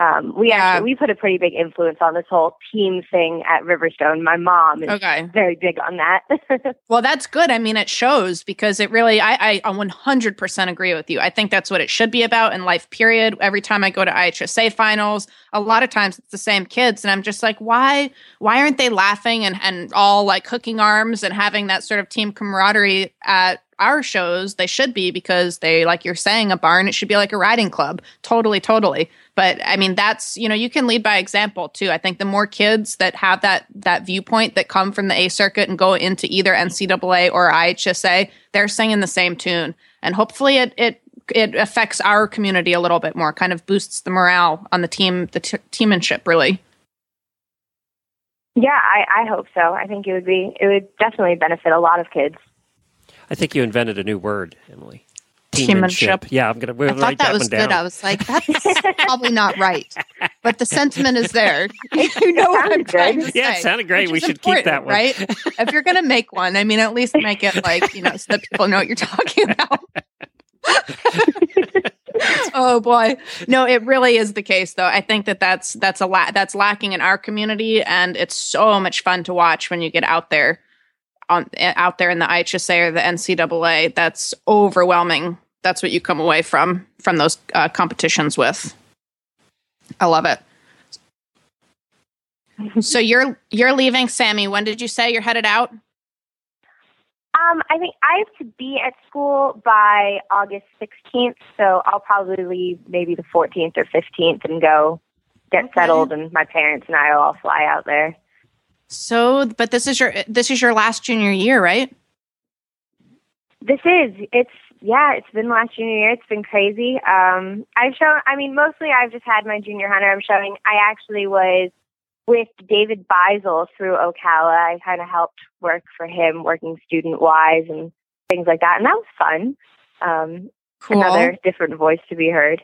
um, we yeah. actually we put a pretty big influence on this whole team thing at Riverstone. My mom is okay. very big on that. well, that's good. I mean, it shows because it really I, I 100% agree with you. I think that's what it should be about in life. Period. Every time I go to IHSA finals, a lot of times it's the same kids, and I'm just like, why why aren't they laughing and and all like hooking arms and having that sort of team camaraderie at our shows? They should be because they, like you're saying, a barn. It should be like a riding club. Totally, totally but i mean that's you know you can lead by example too i think the more kids that have that that viewpoint that come from the a circuit and go into either ncaa or ihsa they're singing the same tune and hopefully it it it affects our community a little bit more kind of boosts the morale on the team the t- teammanship really yeah I, I hope so i think it would be it would definitely benefit a lot of kids i think you invented a new word emily teammanship. Yeah, I'm gonna. We'll I thought that, that was good. I was like, that's probably not right, but the sentiment is there. you know what I'm trying to yeah, say. it sounded great. We should keep that one, right? if you're gonna make one, I mean, at least make it like you know, so that people know what you're talking about. oh boy no it really is the case though i think that that's that's a la- that's lacking in our community and it's so much fun to watch when you get out there on out there in the ihsa or the ncaa that's overwhelming that's what you come away from from those uh, competitions with. I love it. so you're you're leaving, Sammy. When did you say you're headed out? Um, I think I have to be at school by August 16th, so I'll probably leave maybe the 14th or 15th and go get okay. settled, and my parents and I will all fly out there. So, but this is your this is your last junior year, right? This is. It's yeah, it's been last junior year. It's been crazy. Um, I've shown. I mean, mostly I've just had my junior hunter. I'm showing. I actually was with David Beisel through Ocala. I kind of helped work for him, working student wise and things like that, and that was fun. Um, cool. Another different voice to be heard.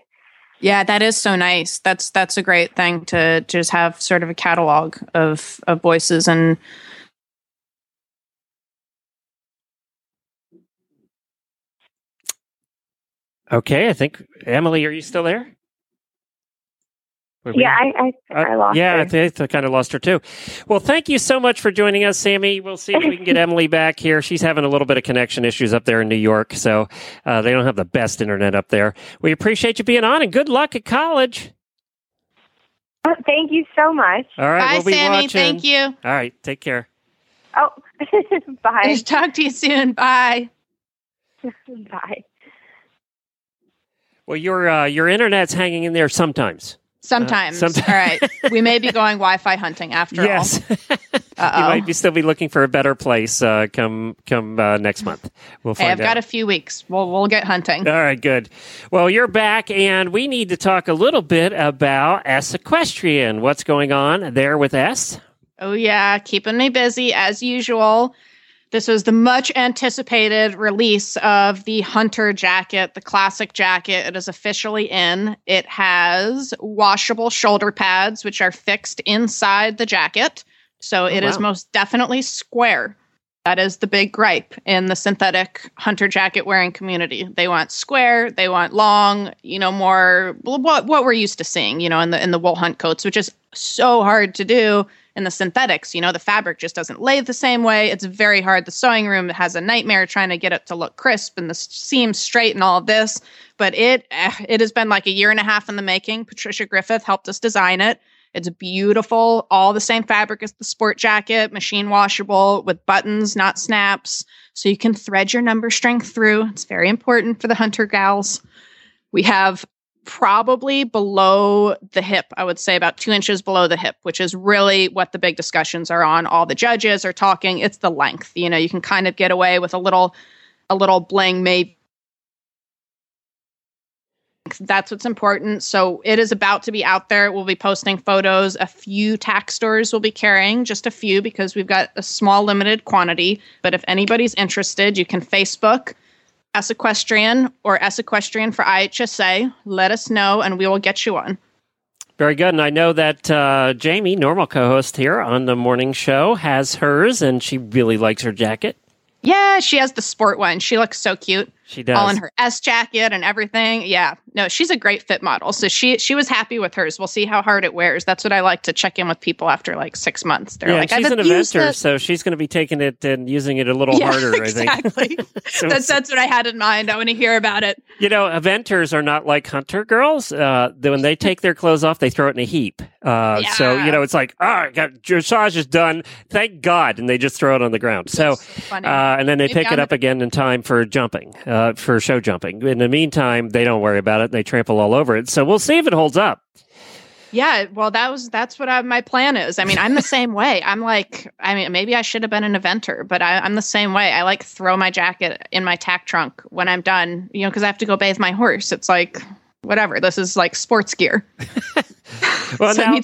Yeah, that is so nice. That's that's a great thing to just have sort of a catalog of of voices and Okay, I think Emily, are you still there? Yeah, I, I, I lost yeah, her. I think I kind of lost her too. Well, thank you so much for joining us, Sammy. We'll see if we can get Emily back here. She's having a little bit of connection issues up there in New York, so uh, they don't have the best internet up there. We appreciate you being on, and good luck at college. Oh, thank you so much. All right, Bye, we'll be Sammy. watching. Thank you. All right, take care. Oh, bye. Talk to you soon. Bye. bye. Well, your uh, your internet's hanging in there sometimes. Sometimes. Uh, somet- all right. We may be going Wi-Fi hunting after yes, all. you might be still be looking for a better place uh, come come uh, next month. We'll Hey, I've out. got a few weeks. We'll we'll get hunting. All right, good. Well, you're back, and we need to talk a little bit about Ece Equestrian. What's going on there with Ece? Oh yeah, keeping me busy as usual. This was the much anticipated release of the Hunter jacket, the classic jacket. It is officially in. It has washable shoulder pads, which are fixed inside the jacket. So oh, it is wow. most definitely square. That is the big gripe in the synthetic hunter jacket wearing community. They want square, they want long, you know, more what what we're used to seeing, you know, in the in the wool hunt coats, which is so hard to do in the synthetics. You know, the fabric just doesn't lay the same way. It's very hard. The sewing room has a nightmare trying to get it to look crisp and the seams straight and all of this. But it eh, it has been like a year and a half in the making. Patricia Griffith helped us design it. It's beautiful, all the same fabric as the sport jacket, machine washable with buttons, not snaps. So you can thread your number string through. It's very important for the hunter gals. We have probably below the hip, I would say about two inches below the hip, which is really what the big discussions are on. All the judges are talking. It's the length. You know, you can kind of get away with a little, a little bling maybe that's what's important. So it is about to be out there. We'll be posting photos. A few tax stores will be carrying, just a few because we've got a small limited quantity. But if anybody's interested, you can Facebook Ece Equestrian or Ece Equestrian for IHSA. Let us know and we will get you on. Very good. And I know that uh, Jamie, normal co host here on the morning show, has hers and she really likes her jacket. Yeah, she has the sport one. She looks so cute. She does. All in her Ece jacket and everything. Yeah. No, she's a great fit model. So she she was happy with hers. We'll see how hard it wears. That's what I like to check in with people after like six months. They're yeah, like, she's an eventer, so she's going to be taking it and using it a little Yeah, harder, I think. exactly. So that's that's what I had in mind. I want to hear about it. You know, eventers are not like hunter girls. Uh, when they take their clothes off, they throw it in a heap. Uh, So you know, it's like, oh, I got dressage is done. Thank God, and they just throw it on the ground. So, uh, and then they Maybe pick it I'm- up again in time for jumping, uh, for show jumping. In the meantime, they don't worry about it. They trample all over it. So we'll see if it holds up. Yeah, well, that was that's what I, my plan is. I mean, I'm the same way. I'm like, I mean, maybe I should have been an eventer, but I, I'm the same way. I like throw my jacket in my tack trunk when I'm done, you know, because I have to go bathe my horse. It's like whatever. This is like sports gear. Well, So now,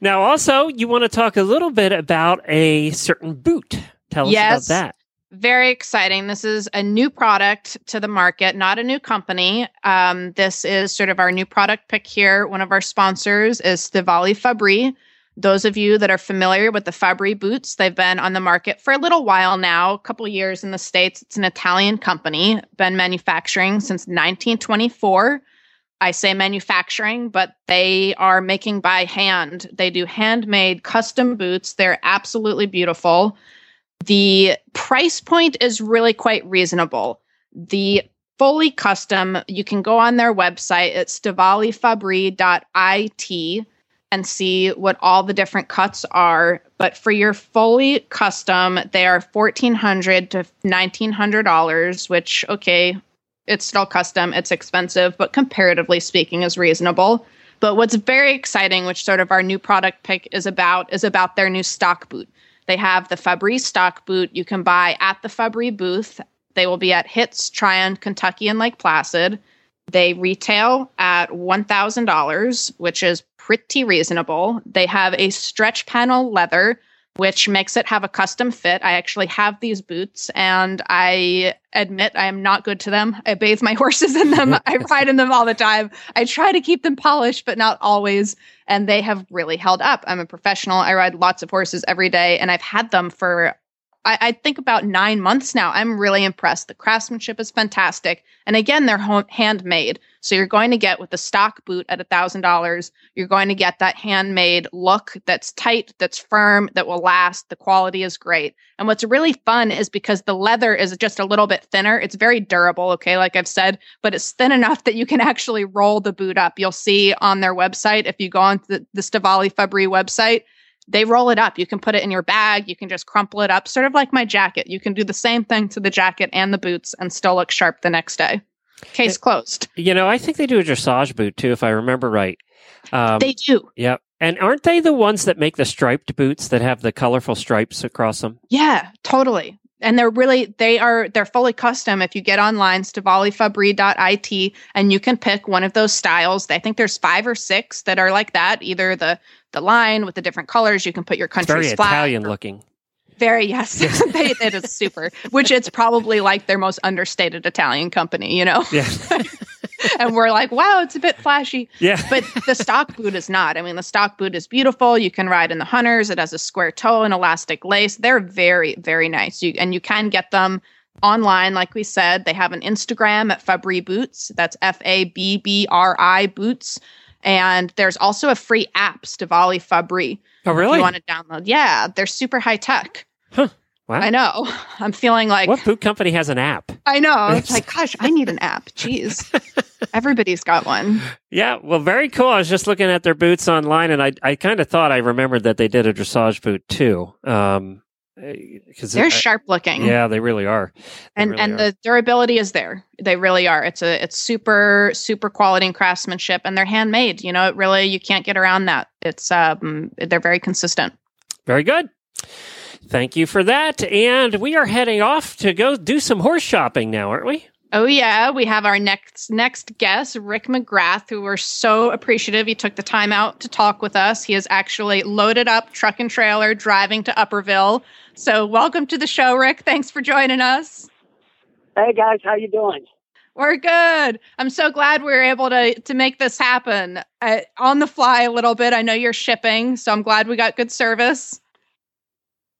now also, you want to talk a little bit about a certain boot. Tell us about that. Very exciting. This is a new product to the market, not a new company. Um, this is sort of our new product pick here. One of our sponsors is Stivali Fabri. Those of you that are familiar with the Fabri boots, they've been on the market for a little while now, a couple years in the States. It's an Italian company, been manufacturing since 1924. I say manufacturing, but they are making by hand. They do handmade custom boots. They're absolutely beautiful. The price point is really quite reasonable. The fully custom, you can go on their website It's stivalifabri.it and see what all the different cuts are. But for your fully custom, they are 1,400 to $1,900, which, okay, it's still custom, it's expensive, but comparatively speaking, is reasonable. But what's very exciting, which sort of our new product pick is about, is about their new stock boot. They have the Fabri stock boot you can buy at the Fabri booth. They will be at HITS, Tryon, Kentucky, and Lake Placid. They retail at $1,000, which is pretty reasonable. They have a stretch panel leather, which makes it have a custom fit. I actually have these boots and I admit I am not good to them. I bathe my horses in them. I ride in them all the time. I try to keep them polished, but not always. And they have really held up. I'm a professional. I ride lots of horses every day and I've had them for I, I think about nine months now. I'm really impressed. The craftsmanship is fantastic. And again, they're ho- handmade. So you're going to get with the stock boot at $1,000, you're going to get that handmade look that's tight, that's firm, that will last. The quality is great. And what's really fun is because the leather is just a little bit thinner, it's very durable, okay, like I've said, but it's thin enough that you can actually roll the boot up. You'll see on their website, if you go on the, the Stivali Fabri website, they roll it up. You can put it in your bag. You can just crumple it up, sort of like my jacket. You can do the same thing to the jacket and the boots and still look sharp the next day. Case closed. You know, I think they do a dressage boot too, if I remember right. Um, they do. Yep. And aren't they the ones that make the striped boots that have the colorful stripes across them? Yeah, totally. And they're really they are they're fully custom. If you get online, stivalifabri.it, and you can pick one of those styles. I think there's five or six that are like that. Either the the line with the different colors. You can put your country's very flag. Italian looking. Very yes, they, it is super. Which it's probably like their most understated Italian company, you know. Yeah. and we're like, wow, it's a bit flashy. Yeah. But the stock boot is not. I mean, the stock boot is beautiful. You can ride in the hunters. It has a square toe and elastic lace. They're very, very nice. You and you can get them online, like we said. They have an Instagram at Fabri Boots. That's F A B B R I Boots. And there's also a free app, Stivali Fabri. Oh, If really? you want to download. Yeah, they're super high tech. I know. I'm feeling like What boot company has an app? I know. It's like, gosh, I need an app. Jeez. Everybody's got one. Yeah, well, very cool. I was just looking at their boots online, and I I kind of thought I remembered that they did a dressage boot too. Um, because They're sharp looking. Yeah, they really are. They and really and are. the durability is there. They really are. It's a it's super super quality and craftsmanship, and they're handmade. You know, it really you can't get around that. It's um they're very consistent. Very good. Thank you for that. And we are heading off to go do some horse shopping now, aren't we? Oh yeah, we have our next next guest, Rick McGrath, who we're so appreciative he took the time out to talk with us. He is actually loaded up truck and trailer driving to Upperville. So welcome to the show, Rick. Thanks for joining us. Hey guys, how you doing? We're good. I'm so glad we were able to to make this happen uh, on the fly a little bit. I know you're shipping, so I'm glad we got good service.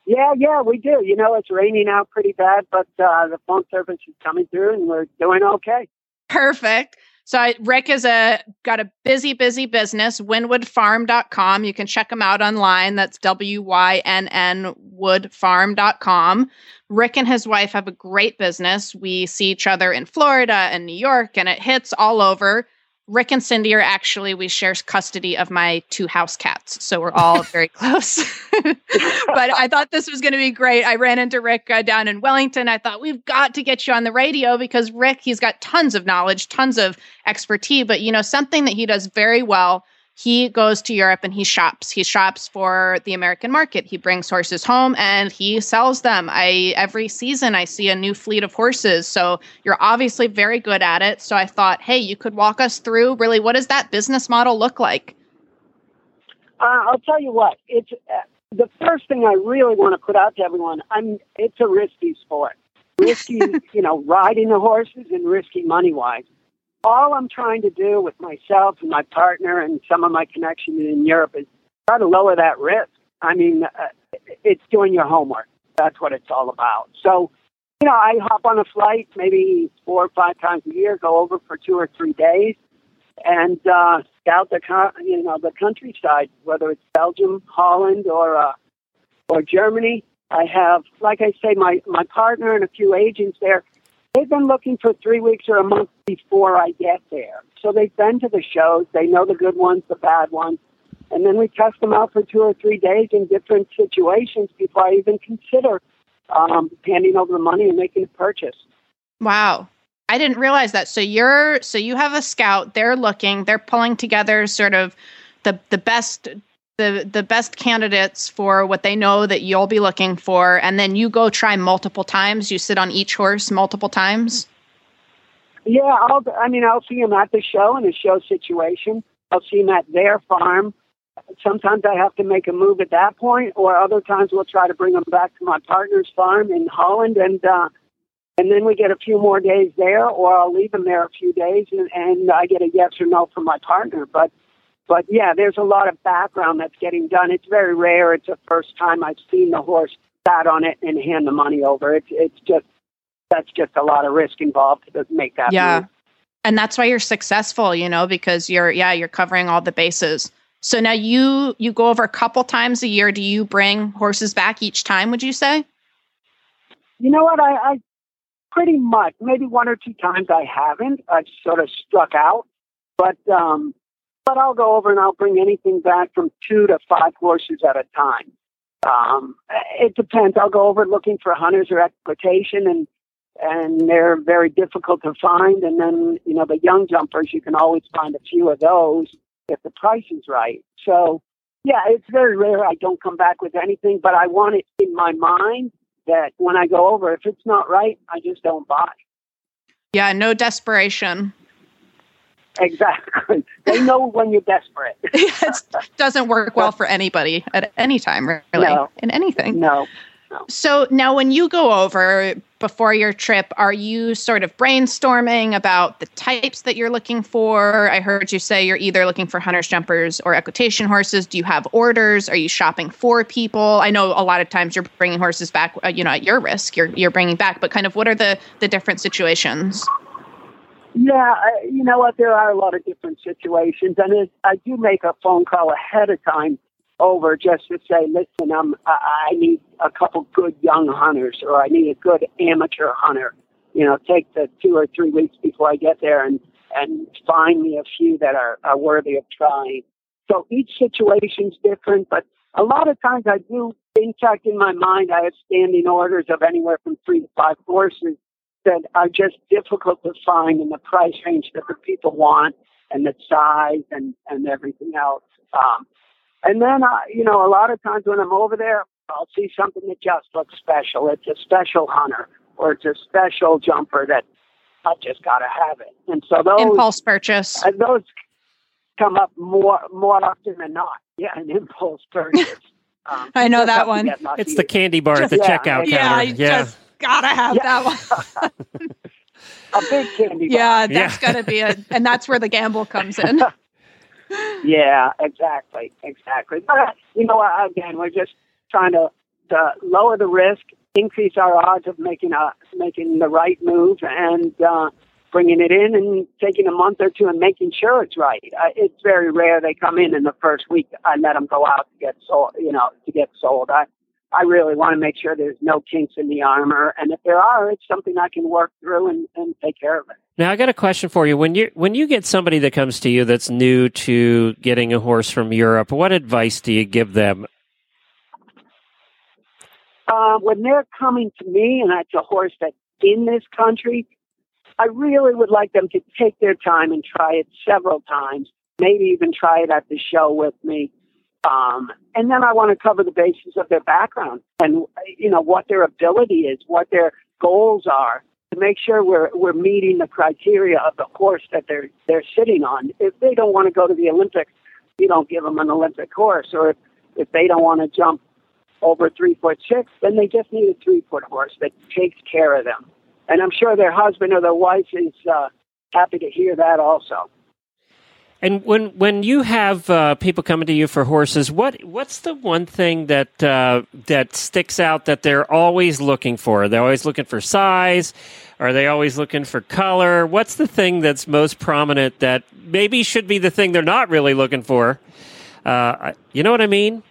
Yeah, yeah, we do. You know, it's raining out pretty bad, but uh, the phone service is coming through, and we're doing okay. Perfect. So Rick is a got a busy, busy business. Wynnwoodfarm.com. You can check him out online. That's W Y N N woodfarm.com. Rick and his wife have a great business. We see each other in Florida and New York, and it HITS all over. Rick and Cindy are actually we share custody of my two house cats, so we're all very close. but I thought this was going to be great. I ran into Rick uh, down in Wellington. I thought we've got to get you on the radio because Rick, he's got tons of knowledge, tons of expertise. But you know something that he does very well. He goes to Europe and he shops. He shops for the American market. He brings horses home and he sells them. I every season I see a new fleet of horses. So you're obviously very good at it. So I thought, hey, you could walk us through really what does that business model look like? Uh, I'll tell you what. It's uh, the first thing I really want to put out to everyone. I'm. It's a risky sport. Risky, you know, riding the horses and risky money wise. All I'm trying to do with myself and my partner and some of my connections in Europe is try to lower that risk. I mean, uh, it's doing your homework. That's what it's all about. So, you know, I hop on a flight maybe four or five times a year, go over for two or three days, and uh, scout the co- you know the countryside, whether it's Belgium, Holland, or uh, or Germany. I have, like I say, my my partner and a few agents there. They've been looking for three weeks or a month before I get there. So they've been to the shows. They know the good ones, the bad ones. And then we test them out for two or three days in different situations before I even consider um, handing over the money and making a purchase. Wow. I didn't realize that. So you're so you have a scout, they're looking, they're pulling together sort of the the best the the best candidates for what they know that you'll be looking for and then you go try multiple times. You sit on each horse multiple times. Yeah, I'll, I mean, I'll see them at the show in a show situation. I'll see them at their farm. Sometimes I have to make a move at that point, or other times we'll try to bring them back to my partner's farm in Holland, and uh, and then we get a few more days there, or I'll leave them there a few days, and, and I get a yes or no from my partner. But but yeah, there's a lot of background that's getting done. It's very rare. It's the first time I've seen the horse sat on it and hand the money over. It's it's just that's just a lot of risk involved to make that yeah. move. And that's why you're successful, you know, because you're yeah, you're covering all the bases. So now you you go over a couple times a year. Do you bring horses back each time, would you say? You know what? I, I pretty much maybe one or two times I haven't. I've sort of struck out, but um, but I'll go over and I'll bring anything back from two to five horses at a time. Um, it depends. I'll go over looking for hunters or equitation, and and they're very difficult to find. And then, you know, the young jumpers, you can always find a few of those if the price is right. So, yeah, it's very rare I don't come back with anything, but I want it in my mind that when I go over, if it's not right, I just don't buy. Yeah, no desperation. Exactly. They know when you're desperate. it doesn't work well for anybody at any time, really, No. in anything. No. So now, when you go over before your trip, are you sort of brainstorming about the types that you're looking for? I heard you say you're either looking for hunters, jumpers, or equitation horses. Do you have orders? Are you shopping for people? I know a lot of times you're bringing horses back, uh, you know, at your risk. You're you're bringing back, but kind of what are the the different situations? Yeah, I- you know what? There are a lot of different situations, and it, I do make a phone call ahead of time over just to say, listen, I'm, I I need a couple good young hunters, or I need a good amateur hunter. You know, take the two or three weeks before I get there and and find me a few that are, are worthy of trying. So each situation's different, but a lot of times I do, in fact, in my mind, I have standing orders of anywhere from three to five horses that are just difficult to find in the price range that the people want and the size and, and everything else. Um, and then, uh, you know, a lot of times when I'm over there, I'll see something that just looks special. It's a special hunter or it's a special jumper that I just got to have it. And so those Impulse purchase. uh, those come up more more often than not. Yeah, an impulse purchase. Um, I know that one. It's the candy bar at the Yeah, checkout yeah, counter. yeah. just gotta have that one. a big candy bar. Yeah, that's gotta be a, and that's where the gamble comes in. Yeah, exactly, exactly. But uh, you know, again, we're just trying to, to lower the risk, increase our odds of making a making the right move, and uh, bringing it in and taking a month or two and making sure it's right. Uh, it's very rare they come in in the first week. I let them go out to get sold. You know, to get sold. I I really want to make sure there's no kinks in the armor, and if there are, it's something I can work through and, and take care of it. Now I got a question for you. When you when you get somebody that comes to you that's new to getting a horse from Europe, what advice do you give them? uh, when they're coming to me and it's a horse that's in this country, I really would like them to take their time and try it several times, maybe even try it at the show with me. Um, and then I want to cover the basis of their background and, you know, what their ability is, what their goals are to make sure we're, we're meeting the criteria of the horse that they're, they're sitting on. If they don't want to go to the Olympics, you don't give them an Olympic horse. Or if, if they don't want to jump over three foot six, then they just need a three foot horse that takes care of them. And I'm sure their husband or their wife is uh, happy to hear that also. And when when you have uh, people coming to you for horses, what what's the one thing that uh, that sticks out that they're always looking for? They're always looking for size. Are they always looking for color? What's the thing that's most prominent that maybe should be the thing they're not really looking for? Uh, you know what I mean?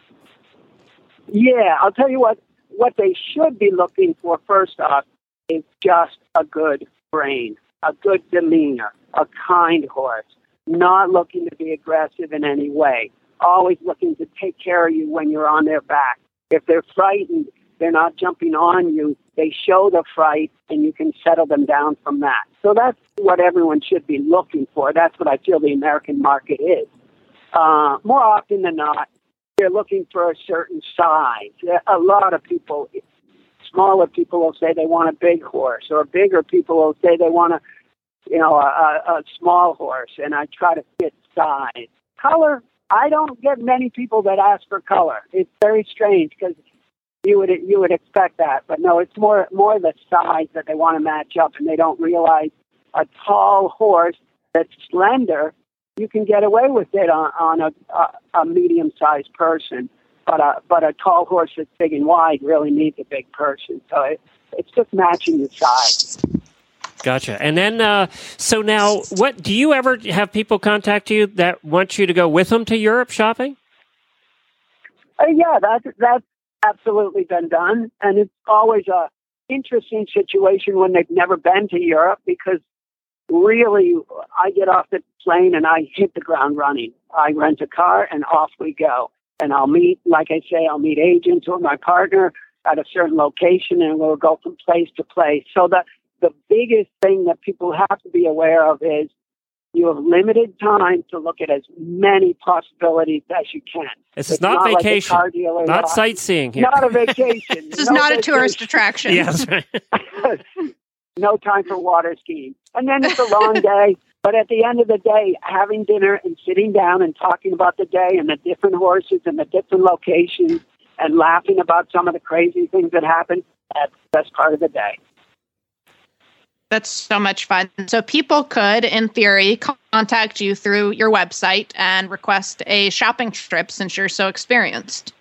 Yeah, I'll tell you what. What they should be looking for first off is just a good brain, a good demeanor, a kind horse, not looking to be aggressive in any way, always looking to take care of you when you're on their back. If they're frightened, they're not jumping on you. They show the fright, and you can settle them down from that. So that's what everyone should be looking for. That's what I feel the American market is. Uh, more often than not, they're looking for a certain size. A lot of people, smaller people will say they want a big horse, or bigger people will say they want a, you know, a, a, small horse, and I try to fit size. Color, I don't get many people that ask for color. It's very strange because you would you would expect that, but no, it's more more the size that they want to match up, and they don't realize a tall horse that's slender you can get away with it on, on a, a, a medium-sized person, but a but a tall horse that's big and wide really needs a big person. So it, it's just matching the size. Gotcha. And then, uh, so now, what do you ever have people contact you that want you to go with them to Europe shopping? Uh, yeah, that's that's absolutely been done, and it's always a interesting situation when they've never been to Europe because really, I get off the plane and I hit the ground running. I rent a car and off we go. And I'll meet, like I say, I'll meet agents or my partner at a certain location and we'll go from place to place. So the, the biggest thing that people have to be aware of is you have limited time to look at as many possibilities as you can. This is It's not, like a vacation, car not lot. sightseeing here. Not a vacation. This is No not a tourist attraction. yes, right. no time for water skiing. And then it's a long day. But at the end of the day, having dinner and sitting down and talking about the day and the different horses and the different locations and laughing about some of the crazy things that happen, that's the best part of the day. That's so much fun. So people could, in theory, contact you through your website and request a shopping trip since you're so experienced.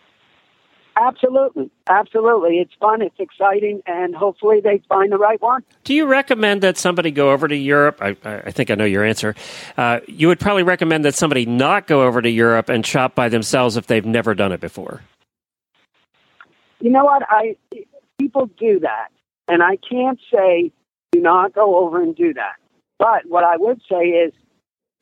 Absolutely. Absolutely. It's fun, it's exciting, and hopefully they find the right one. Do you recommend that somebody go over to Europe? I, I think I know your answer. Uh, you would probably recommend that somebody not go over to Europe and shop by themselves if they've never done it before. You know what? I people do that, and I can't say do not go over and do that. But what I would say is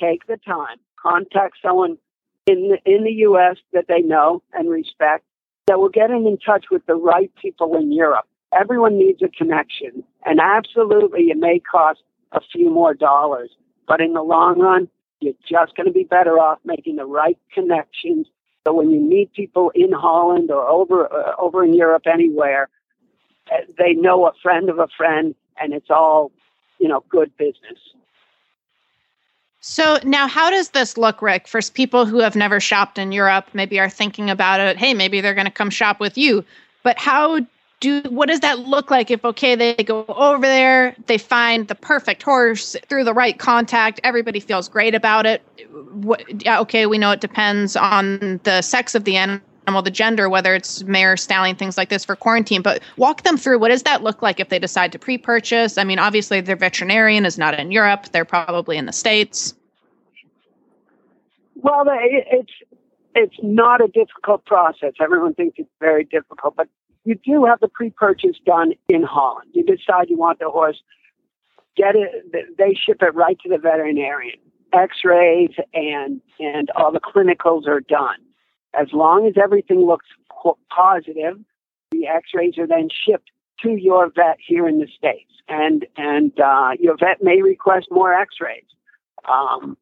take the time, contact someone in the, in the U.S. that they know and respect that will get them in touch with the right people in Europe. Everyone needs a connection, and absolutely, it may cost a few more dollars, but in the long run, you're just going to be better off making the right connections. So when you meet people in Holland or over uh, over in Europe anywhere, they know a friend of a friend, and it's all you know good business. So now, how does this look, Rick, for people who have never shopped in Europe? Maybe are thinking about it. Hey, maybe they're going to come shop with you. But how do? What does that look like? If okay, they go over there, they find the perfect horse through the right contact. Everybody feels great about it. What, yeah, okay, we know it depends on the sex of the animal, the gender, whether it's mare, stallion, things like this for quarantine. But walk them through. What does that look like if they decide to pre-purchase? I mean, obviously, their veterinarian is not in Europe; they're probably in the states. Well, it's it's not a difficult process. Everyone thinks it's very difficult, but you do have the pre-purchase done in Holland. You decide you want the horse, get it. They ship it right to the veterinarian. X-rays and and all the clinicals are done. As long as everything looks positive, the X-rays are then shipped to your vet here in the states, and and uh, your vet may request more X-rays. Um,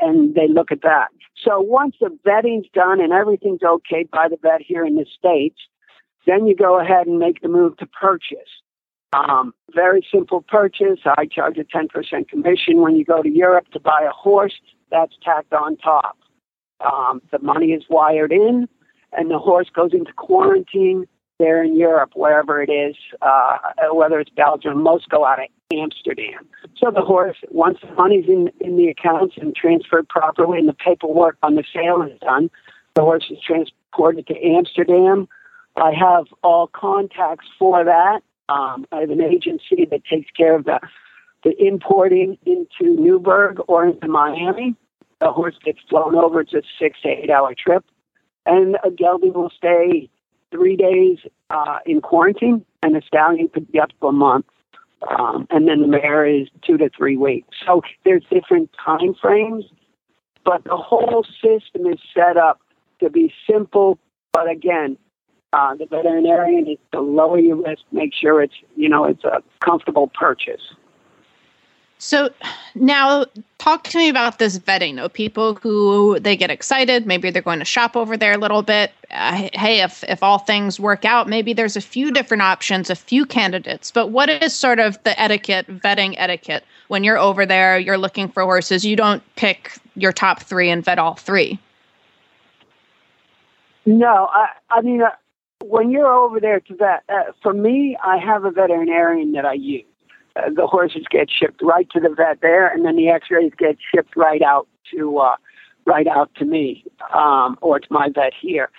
and they look at that. So once the vetting's done and everything's okay by the vet here in the States, then you go ahead and make the move to purchase. Um, very simple purchase. I charge a 10% commission when you go to Europe to buy a horse. That's tacked on top. Um, the money is wired in, and the horse goes into quarantine there in Europe, wherever it is, uh, whether it's Belgium, most go out of Amsterdam. So the horse, once the money's in, in the accounts and transferred properly and the paperwork on the sale is done, the horse is transported to Amsterdam. I have all contacts for that. Um, I have an agency that takes care of the, the importing into Newburgh or into Miami. The horse gets flown over. It's a six to eight hour trip. And a gelding will stay three days uh, in quarantine, and a stallion could be up to a month. Um, and then the mare is two to three weeks. So there's different time frames, but the whole system is set up to be simple. But again, uh, the veterinarian is to lower your risk, make sure it's you know it's a comfortable purchase. So now talk to me about this vetting though. People who they get excited, maybe they're going to shop over there a little bit. Uh, hey, if if all things work out, maybe there's a few different options, a few candidates. But what is sort of the etiquette, vetting etiquette when you're over there, you're looking for horses, you don't pick your top 3 and vet all 3. No, I I mean uh, when you're over there to vet, uh, for me, I have a veterinarian that I use. Uh, the horses get shipped right to the vet there, and then the X-rays get shipped right out to uh, right out to me um, or to my vet here.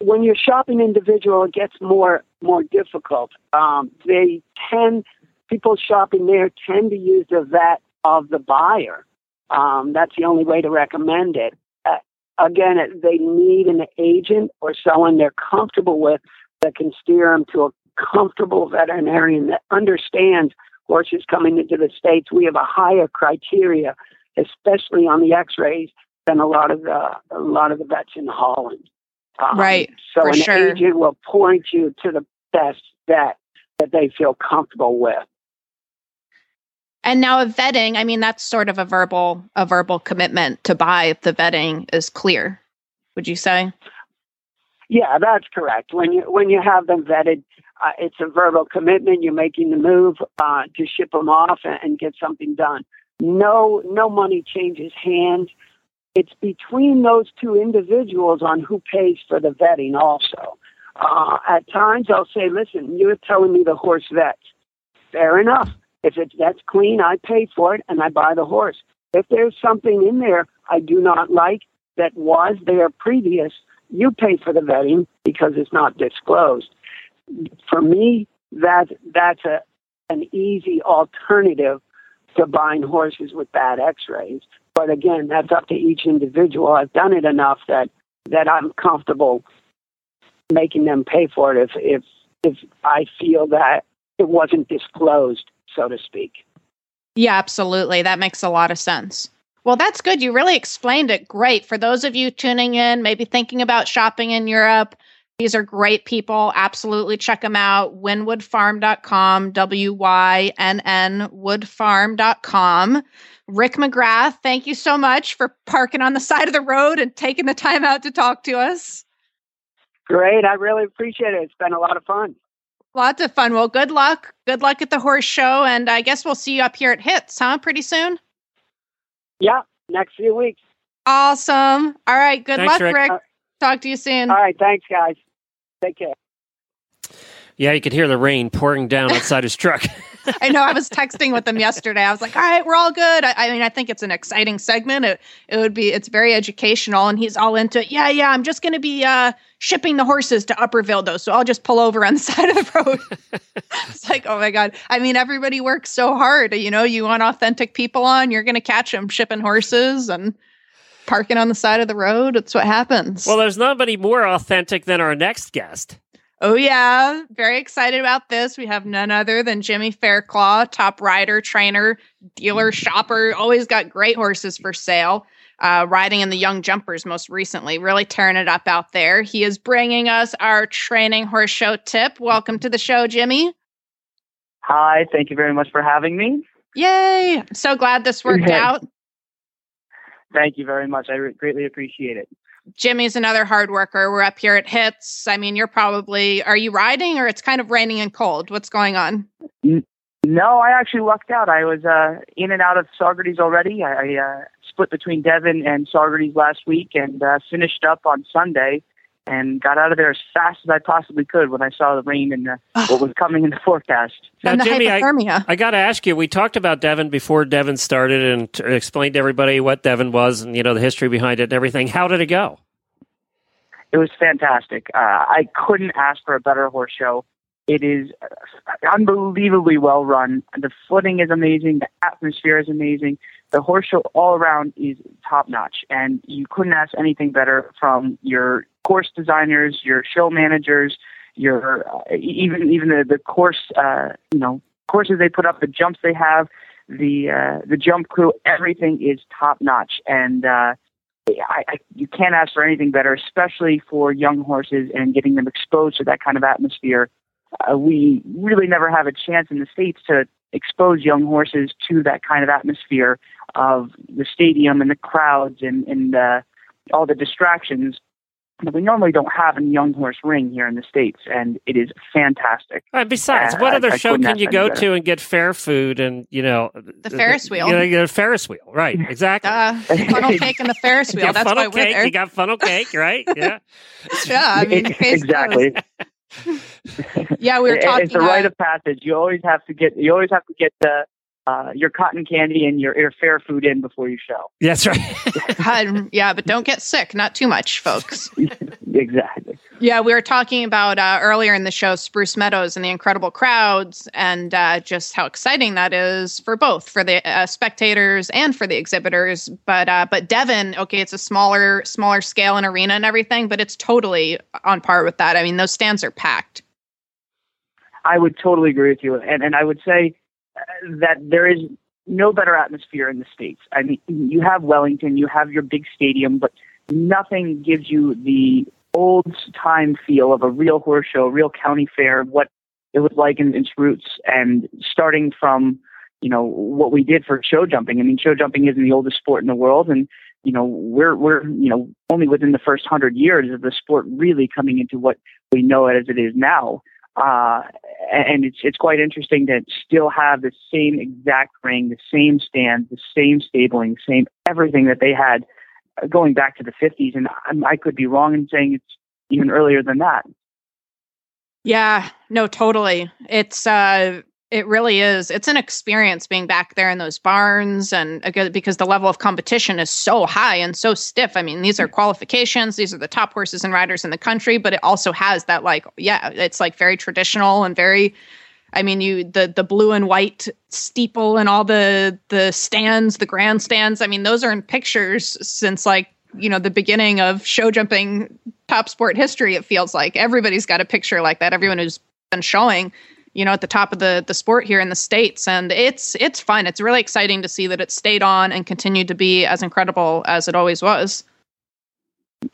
When you're shopping individual, it gets more more difficult. Um, they tend people shopping there tend to use the vet of the buyer. Um, that's the only way to recommend it. Uh, again, they need an agent or someone they're comfortable with that can steer them to a comfortable veterinarian that understands horses coming into the states. We have a higher criteria, especially on the X-rays, than a lot of the a lot of the vets in Holland. Um, Right, So for an sure. agent will point you to the best vet that they feel comfortable with. And now a vetting, I mean, that's sort of a verbal a verbal commitment to buy if the vetting is clear. Would you say? Yeah, that's correct. When you when you have them vetted, uh, it's a verbal commitment. You're making the move uh, to ship them off and, and get something done. No, no money changes hands. It's between those two individuals on who pays for the vetting. Also, uh, at times I'll say, "Listen, you're telling me the horse vets. Fair enough. If it's that's clean, I pay for it and I buy the horse. If there's something in there I do not like that was there previous, you pay for the vetting because it's not disclosed. For me, that that's a an easy alternative to buying horses with bad X-rays. But again, that's up to each individual. I've done it enough that that I'm comfortable making them pay for it if if if I feel that it wasn't disclosed, so to speak. Yeah, absolutely. That makes a lot of sense. Well, that's good. You really explained it great. For those of you tuning in, maybe thinking about shopping in Europe, these are great people. Absolutely check them out. Wynnwoodfarm.com, W Y N N woodfarm.com. Rick McGrath, thank you so much for parking on the side of the road and taking the time out to talk to us. Great. I really appreciate it. It's been a lot of fun. Lots of fun. Well, good luck. Good luck at the horse show. And I guess we'll see you up here at HITS, huh? Pretty soon? Yeah, next few weeks. Awesome. All right. Good Thanks, luck, Rick. Rick. Uh, Talk to you soon. All right. Thanks, guys. Take care. Yeah, you could hear the rain pouring down outside his truck. I know. I was texting with them yesterday. I was like, "All right, we're all good." I, I mean, I think it's an exciting segment. It it would be. It's very educational, and he's all into it. Yeah, yeah. I'm just going to be uh, shipping the horses to Upperville, though, so I'll just pull over on the side of the road. it's like, oh my god. I mean, everybody works so hard. You know, you want authentic people on, you're going to catch them shipping horses and parking on the side of the road. It's what happens. well, there's nobody more authentic than our next guest. Oh, yeah. Very excited about this. We have none other than Jimmy Fairclough, top rider, trainer, dealer, shopper. Always got great horses for sale. Uh, riding in the Young Jumpers most recently, really tearing it up out there. He is bringing us our training horse show tip. Welcome to the show, Jimmy. Hi, thank you very much for having me. Yay! I'm so glad this worked Yeah. out. Thank you very much. I re- greatly appreciate it. Jimmy's another hard worker. We're up here at Hits. I mean, you're probably, are you riding or it's kind of raining and cold? What's going on? No, I actually lucked out. I was uh, in and out of Saugerties already. I, I uh, split between Devon and Saugerties last week and uh, finished up on Sunday and got out of there as fast as I possibly could when I saw the rain and uh, what was coming in the forecast. Now, Jimmy, I, I got to ask you. We talked about Devon before Devon started and t- explained to everybody what Devon was and you know the history behind it and everything. How did it go? It was fantastic. Uh, I couldn't ask for a better horse show. It is uh, unbelievably well run. The footing is amazing. The atmosphere is amazing. The horse show all around is top notch, and you couldn't ask anything better from your course designers, your show managers, your uh, even even the the course uh, you know courses they put up, the jumps they have, the uh, the jump crew. Everything is top notch, and uh, I, I, you can't ask for anything better, especially for young horses and getting them exposed to that kind of atmosphere. Uh, we really never have a chance in the states to expose young horses to that kind of atmosphere of the stadium and the crowds and, and uh, all the distractions we normally don't have a young horse ring here in the states, and it is fantastic. And besides, Uh, what I- other I show couldn't can you go better. to and get fair food and you know the, Ferris wheel. You know, you get a Ferris wheel, right? Exactly. Uh, funnel cake and the Ferris wheel. That's funnel why we're there. You got funnel cake, right? Yeah. yeah, I mean, case exactly. Yeah, we were It- talking. It's a rite of passage. You always have to get. You always have to get the uh, your cotton candy and your, your fair food in before you show. That's right. God, yeah, but don't get sick. Not too much, folks. exactly. Yeah, we were talking about uh, earlier in the show Spruce Meadows and the incredible crowds, and uh, just how exciting that is for both for the uh, spectators and for the exhibitors. But uh, but Devon, okay, it's a smaller smaller scale and arena and everything, but it's totally on par with that. I mean, those stands are packed. I would totally agree with you, and and I would say that there is no better atmosphere in the states. I mean, you have Wellington, you have your big stadium, but nothing gives you the old time feel of a real horse show, real county fair, what it was like in its roots, and starting from you know, what we did for show jumping. I mean, show jumping isn't the oldest sport in the world, and you know, we're we're you know only within the first hundred years of the sport really coming into what we know it as it is now. Uh, and it's it's quite interesting to still have the same exact ring, the same stand, the same stabling, same everything that they had going back to the 50s. And I, I could be wrong in saying it's even earlier than that. Yeah, no, totally. It's uh it really is. It's an experience being back there in those barns and because the level of competition is so high and so stiff. I mean, these are qualifications, these are the top horses and riders in the country, but it also has that like yeah, it's like very traditional and very I mean, you the the blue and white steeple and all the the stands, the grandstands. I mean, those are in pictures since like you know the beginning of show jumping top sport history. It feels like everybody's got a picture like that. Everyone who's been showing you know at the top of the the sport here in the states. And it's it's fun. It's really exciting to see that it stayed on and continued to be as incredible as it always was.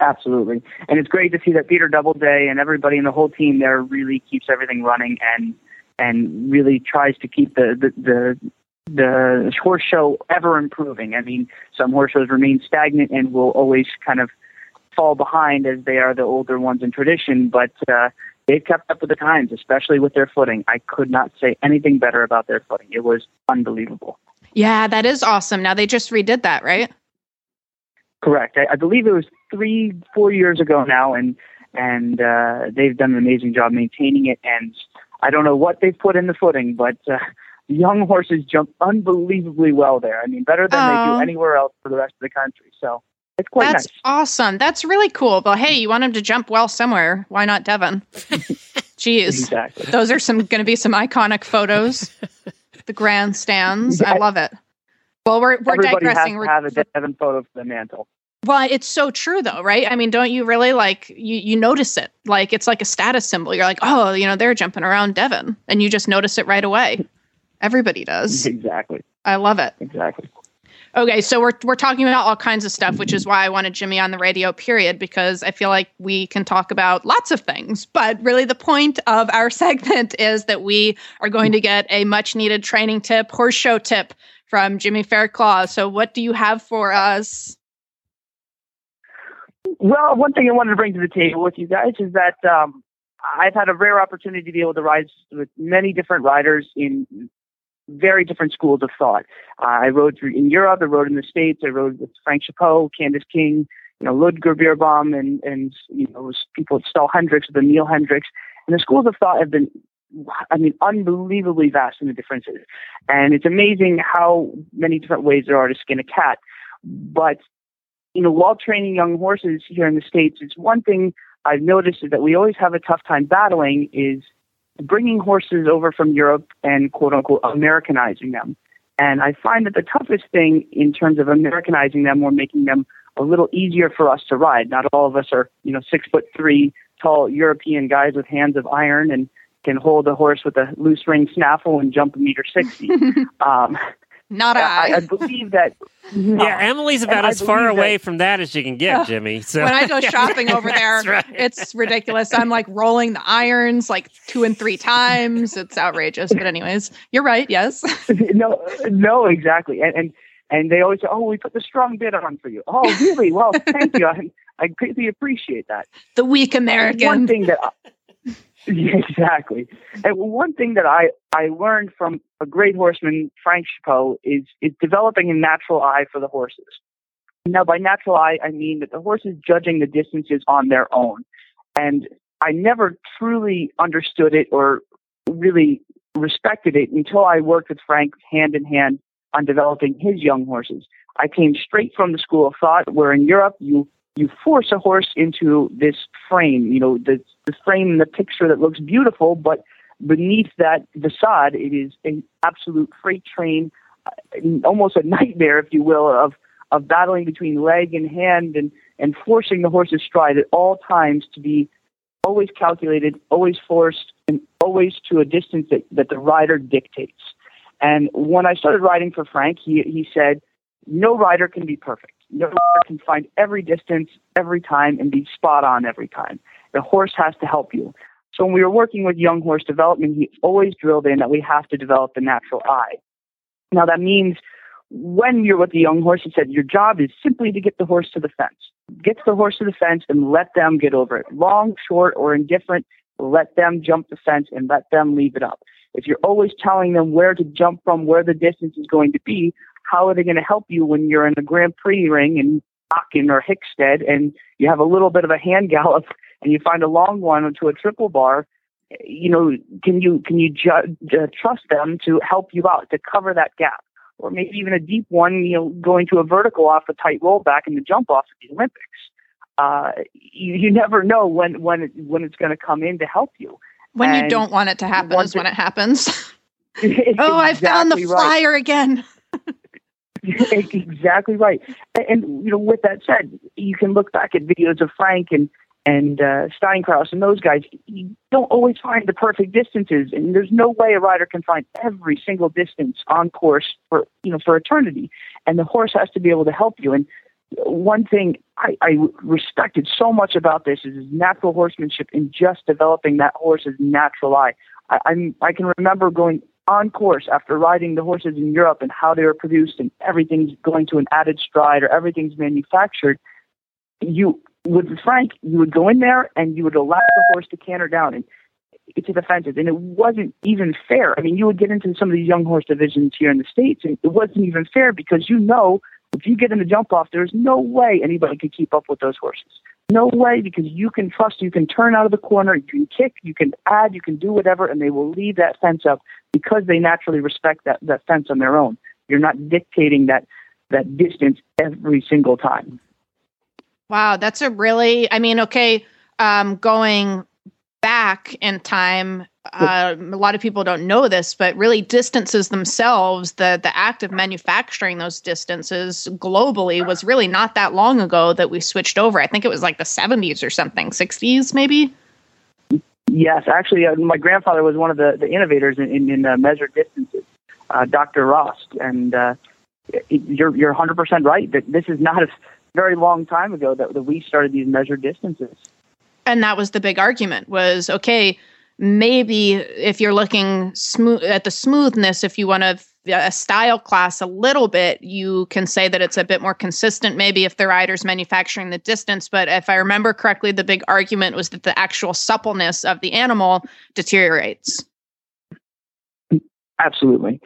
Absolutely. And it's great to see that peter doubleday and everybody in the whole team there really keeps everything running and and really tries to keep the the, the the horse show ever improving. I mean, some horse shows remain stagnant and will always kind of fall behind as they are the older ones in tradition, but uh, they've kept up with the times, especially with their footing. I could not say anything better about their footing. It was unbelievable. Yeah, that is awesome. Now they just redid that, right? Correct. I, I believe it was three, four years ago now, and and uh, they've done an amazing job maintaining it. And I don't know what they've put in the footing, but uh, the young horses jump unbelievably well there. I mean, better than oh. they do anywhere else for the rest of the country. So it's quite That's nice. awesome. That's really cool. But hey, you want him to jump well somewhere? Why not Devon? Jeez, exactly. Those are some going to be some iconic photos. the grandstands. Yeah. I love it. Well, we're we're Everybody digressing. Has we're, to have a Devon photo for the mantle. Well, it's so true though, right? I mean, don't you really like you you notice it? Like it's like a status symbol. You're like, "Oh, you know, they're jumping around Devon." And you just notice it right away. Everybody does. Exactly. I love it. Exactly. Okay, so we're we're talking about all kinds of stuff, which is why I wanted Jimmy on the radio. Period, because I feel like we can talk about lots of things, but really the point of our segment is that we are going to get a much needed training tip, horse show tip from Jimmy Fairclough. So, what do you have for us? Well, one thing I wanted to bring to the table with you guys is that um, I've had a rare opportunity to be able to ride with many different riders in very different schools of thought. Uh, I rode through in Europe, I rode in the States, I rode with Frank Chapot, Candice King, you know, Ludger Beerbaum, and, and, you know, people at Stal Hendrix, the Neil Hendricks. And the schools of thought have been, I mean, unbelievably vast in the differences. And it's amazing how many different ways there are to skin a cat. But, you know, while training young horses here in the States, it's one thing I've noticed is that we always have a tough time battling is bringing horses over from Europe and quote unquote Americanizing them. And I find that the toughest thing in terms of Americanizing them or making them a little easier for us to ride. Not all of us are, you know, six foot three tall European guys with hands of iron and can hold a horse with a loose ring snaffle and jump a meter sixty. um, not I. I, I believe that. Yeah, Emily's about as far away that, from that as you can get, Jimmy. So when I go shopping over there, right. it's ridiculous. I'm like rolling the irons like two and three times. It's outrageous. But anyways, you're right. Yes. no, no, exactly. And and and they always say, "Oh, we put the strong bit on for you." Oh, really? Well, thank you. I, I greatly appreciate that. The weak American. One thing that. I, yeah, exactly. And one thing that I, I learned from a great horseman, Frank Chapot, is, is developing a natural eye for the horses. Now, by natural eye, I mean that the horse is judging the distances on their own. And I never truly understood it or really respected it until I worked with Frank hand in hand on developing his young horses. I came straight from the school of thought where in Europe you you force a horse into this frame, you know, the, the frame in the picture that looks beautiful, but beneath that facade, it is an absolute freight train, uh, almost a nightmare, if you will, of of battling between leg and hand and and forcing the horse's stride at all times to be always calculated, always forced, and always to a distance that, that the rider dictates. And when I started riding for Frank, he he said, no rider can be perfect. No can find every distance every time and be spot on every time. The horse has to help you. So when we were working with young horse development, he always drilled in that we have to develop the natural eye. Now that means when you're with the young horse, he said your job is simply to get the horse to the fence. Get the horse to the fence and let them get over it. Long, short, or indifferent, let them jump the fence and let them leave it up. If you're always telling them where to jump from, where the distance is going to be, how are they going to help you when you're in a Grand Prix ring in Aachen or Hickstead and you have a little bit of a hand gallop and you find a long one to a triple bar? You know, can you can you ju- uh, trust them to help you out to cover that gap? or maybe even a deep one, you know, going to a vertical off a tight rollback in the jump off at the Olympics. Uh, you, you never know when when it, when it's going to come in to help you. When And you don't want it to happen is when it happens. Oh, I found the exactly right. flyer again. exactly right. And, and you know, with that said, you can look back at videos of Frank and and uh, Steinkraus and those guys. You don't always find the perfect distances, and there's no way a rider can find every single distance on course for you know for eternity. And the horse has to be able to help you. And one thing I, I respected so much about this is his natural horsemanship in just developing that horse's natural eye. I, I'm I can remember going on course after riding the horses in Europe and how they were produced and everything's going to an added stride or everything's manufactured. You with Frank, you would go in there and you would allow the horse to canter down and to the fences, and it wasn't even fair. I mean, you would get into some of these young horse divisions here in the states, and it wasn't even fair because you know if you get in the jump off, there's no way anybody could keep up with those horses. No way, because you can trust, you can turn out of the corner, you can kick, you can add, you can do whatever, and they will leave that fence up because they naturally respect that, that fence on their own. You're not dictating that that distance every single time. Wow, that's a really, I mean, okay, um, going back in time, uh, a lot of people don't know this, but really distances themselves, the, the act of manufacturing those distances globally was really not that long ago that we switched over. I think it was like the 70s or something, 60s maybe? Yes, actually, uh, my grandfather was one of the, the innovators in, in, in uh, measured distances, uh, Dr. Rost. And uh, you're, you're 100% right that this is not a very long time ago that, that we started these measured distances. And that was the big argument was okay maybe if you're looking smooth at the smoothness if you want to a style class a little bit you can say that it's a bit more consistent maybe if the rider's manufacturing the distance but if i remember correctly the big argument was that the actual suppleness of the animal deteriorates Absolutely.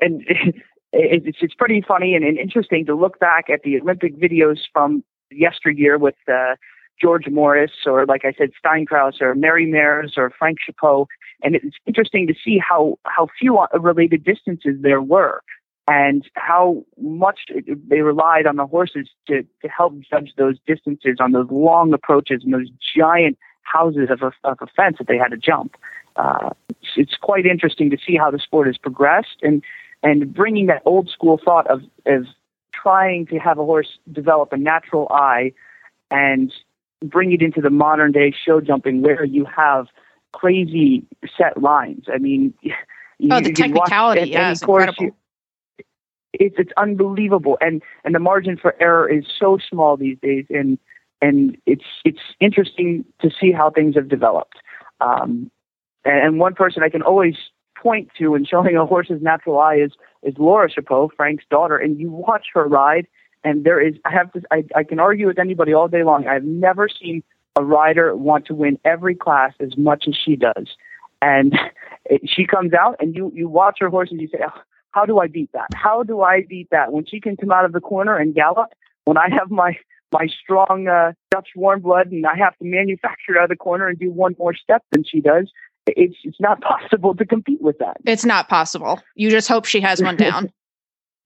And it's, it's pretty funny and, interesting to look back at the Olympic videos from yesteryear with uh, George Morris or, like I said, Steinkraus or Mary Mairs or Frank Chapot. And it's interesting to see how, how few related distances there were and how much they relied on the horses to, to help judge those distances on those long approaches and those giant houses of a, of a fence that they had to jump. Uh, it's, quite interesting to see how the sport has progressed and, and bringing that old school thought of, of trying to have a horse develop a natural eye and bring it into the modern day show jumping where you have crazy set lines. I mean, you, oh the you watch technicality yeah it's course, incredible you- it's it's unbelievable, and and the margin for error is so small these days, and and it's it's interesting to see how things have developed. Um, and, and one person I can always point to in showing a horse's natural eye is is Laura Chapot, Frank's daughter, and you watch her ride, and there is I have to I, I can argue with anybody all day long. I've never seen a rider want to win every class as much as she does, and it, she comes out and you you watch her horse and you say, oh, how do I beat that? How do I beat that? When she can come out of the corner and gallop, when I have my my strong uh, Dutch warm blood and I have to manufacture out of the corner and do one more step than she does, it's it's not possible to compete with that. it's not possible you just hope she has one down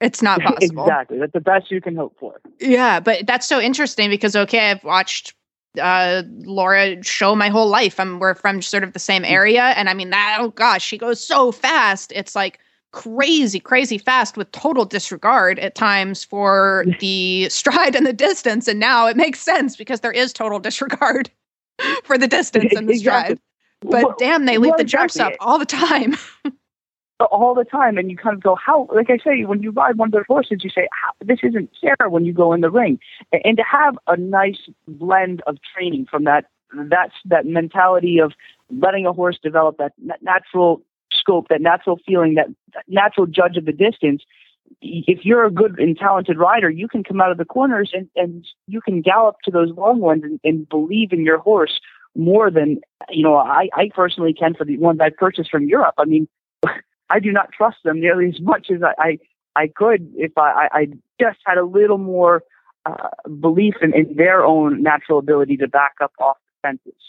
it's not possible exactly. That's the best you can hope for. Yeah, but that's so interesting because okay, I've watched uh Laura show my whole life. I'm we're from sort of the same area and I mean that oh gosh, she goes so fast. It's like crazy crazy fast with total disregard at times for the stride and the distance and now it makes sense because there is total disregard for the distance and the Exactly. stride. But Well- damn, they leave well, the jumps up exactly. all the time. All the time and you kind of go how like i say when you ride one of those horses you say this isn't fair when you go in the ring and, and to have a nice blend of training from that that's that mentality of letting a horse develop that natural scope, that natural feeling, that natural judge of the distance, if you're a good and talented rider, you can come out of the corners and, and you can gallop to those long ones and, and believe in your horse more than you know I, I personally can for the ones I purchased from Europe. I mean, I do not trust them nearly as much as I I, I could if I, I just had a little more uh, belief in, in their own natural ability to back up off the fences.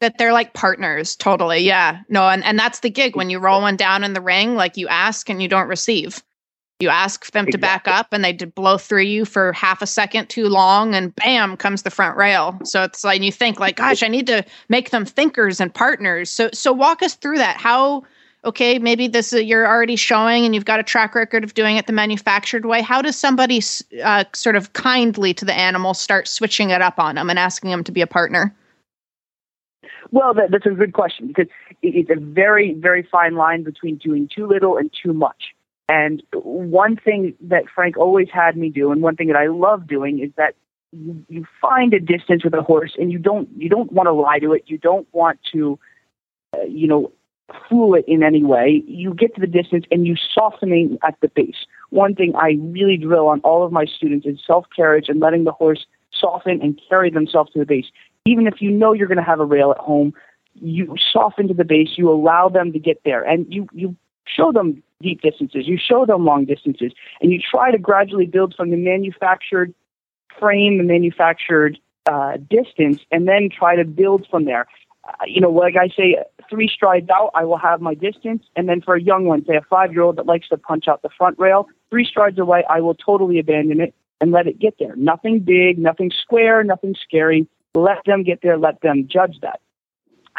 That they're like partners totally yeah. No and, and that's the gig. When you roll one down in the ring like you ask and you don't receive. You ask them to back up and they blow through you for half a second too long and bam comes the front rail. So it's like you think like gosh i need to make them thinkers and partners. So so walk us through that. How okay maybe this is, you're already showing and you've got a track record of doing it the manufactured way how does somebody uh, sort of kindly to the animal start switching it up on them and asking them to be a partner well, that, that's a good question because it's a very, very fine line between doing too little and too much. And one thing that Frank always had me do, and one thing that I love doing, is that you, find a distance with a horse, and you don't you don't want to lie to it. You don't want to, uh, you know, fool it in any way. You get to the distance and you softening at the base. One thing I really drill on all of my students is self carriage and letting the horse soften and carry themselves to the base even if you know you're going to have a rail at home, you soften to the base, you allow them to get there, and you, you show them deep distances, you show them long distances, and you try to gradually build from the manufactured frame, the manufactured uh, distance, and then try to build from there. Uh, you know, like I say, three strides out, I will have my distance, and then for a young one, say a five-year-old that likes to punch out the front rail, three strides away, I will totally abandon it and let it get there. Nothing big, nothing square, nothing scary. Let them get there. Let them judge that.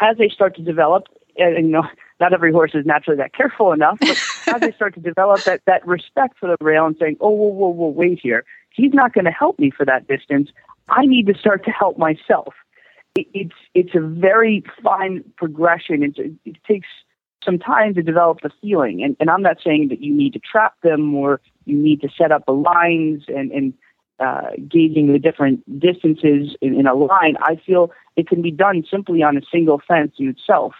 As they start to develop, and, you know, not every horse is naturally that careful enough, but as they start to develop that, that respect for the rail and saying, oh, whoa, whoa, whoa, wait here. He's not going to help me for that distance. I need to start to help myself. It, it's, it's a very fine progression. It's, it takes some time to develop the feeling. And, and I'm not saying that you need to trap them or you need to set up the lines and, and uh, gauging the different distances in, in, a line, I feel it can be done simply on a single fence in itself.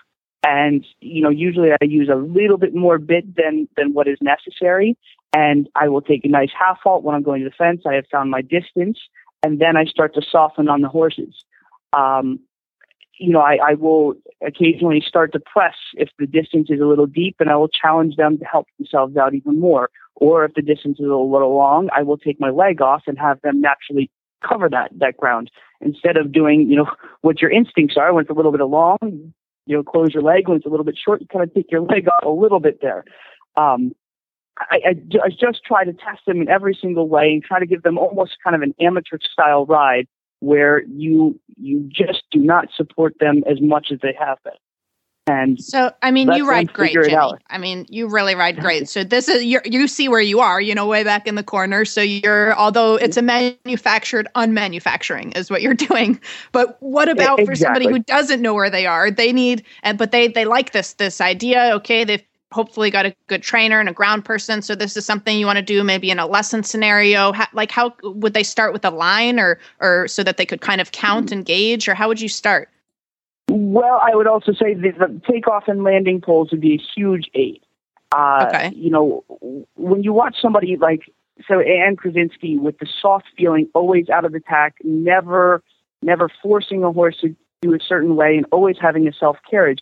And you know, usually I use a little bit more bit than than what is necessary, and I will take a nice half halt when I'm going to the fence. I have found my distance, and then I start to soften on the horses. Um, you know, I, I will occasionally start to press if the distance is a little deep, and I will challenge them to help themselves out even more. Or if the distance is a little long, I will take my leg off and have them naturally cover that that ground instead of doing, you know, what your instincts are when it's a little bit long. You know, close your leg when it's a little bit short. You kind of take your leg off a little bit there. Um, I, I, I just try to test them in every single way and try to give them almost kind of an amateur style ride where you you just do not support them as much as they have been. And so, I mean, you ride great, Jimmy. I mean, you really ride great. So this is you you see where you are, you know, way back in the corner. So you're, although it's a manufactured unmanufacturing is what you're doing. But what about exactly. for somebody who doesn't know where they are? They need, and but they they like this this idea. Okay, they've hopefully got a good trainer and a ground person. So this is something you want to do maybe in a lesson scenario. How, like how would they start with a line or or so that they could kind of count and gauge, or how would you start? Well, I would also say that the takeoff and landing poles would be a huge aid. Uh, okay. You know, when you watch somebody like so Anne Kursinski with the soft feeling, always out of the tack, never, never forcing a horse to do a certain way, and always having a self carriage.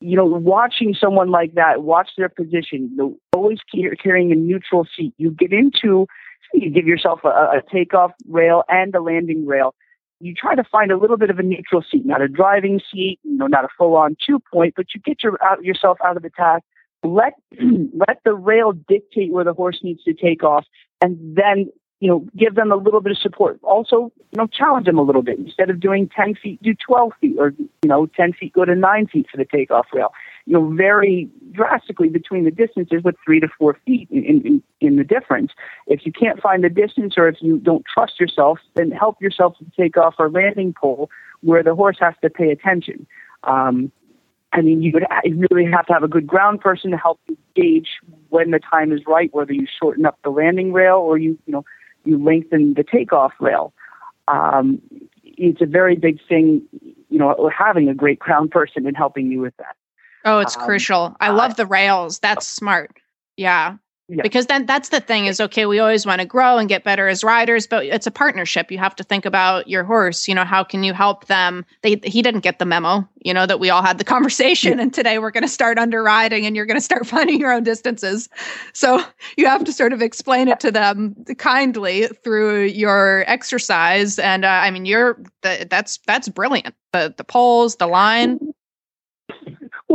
You know, watching someone like that, watch their position, you know, always carrying a neutral seat. You get into, you give yourself a, a takeoff rail and a landing rail you try to find a little bit of a neutral seat, not a driving seat, you know, not a full-on two-point, but you get your out, yourself out of the tack. Let let the rail dictate where the horse needs to take off, and then you know give them a little bit of support. Also, you know, challenge them a little bit. Instead of doing ten feet, do twelve feet, or you know, ten feet go to nine feet for the takeoff rail you know, vary drastically between the distances with three to four feet in, in, in the difference. If you can't find the distance or if you don't trust yourself, then help yourself to take off a landing pole where the horse has to pay attention. Um, I mean, you would really have to have a good ground person to help you gauge when the time is right, whether you shorten up the landing rail or you, you know, you lengthen the takeoff rail. Um, it's a very big thing, you know, having a great ground person and helping you with that. Oh, it's Um, crucial. I love the rails. That's smart. Yeah. Yeah. Because then that's the thing is okay, we always want to grow and get better as riders, but it's a partnership. You have to think about your horse. You know, how can you help them? They he didn't get the memo, you know, that we all had the conversation and today we're gonna start under riding and you're gonna start finding your own distances. So you have to sort of explain it to them kindly through your exercise. And uh, I mean you're the, that's that's brilliant. The the poles, the line.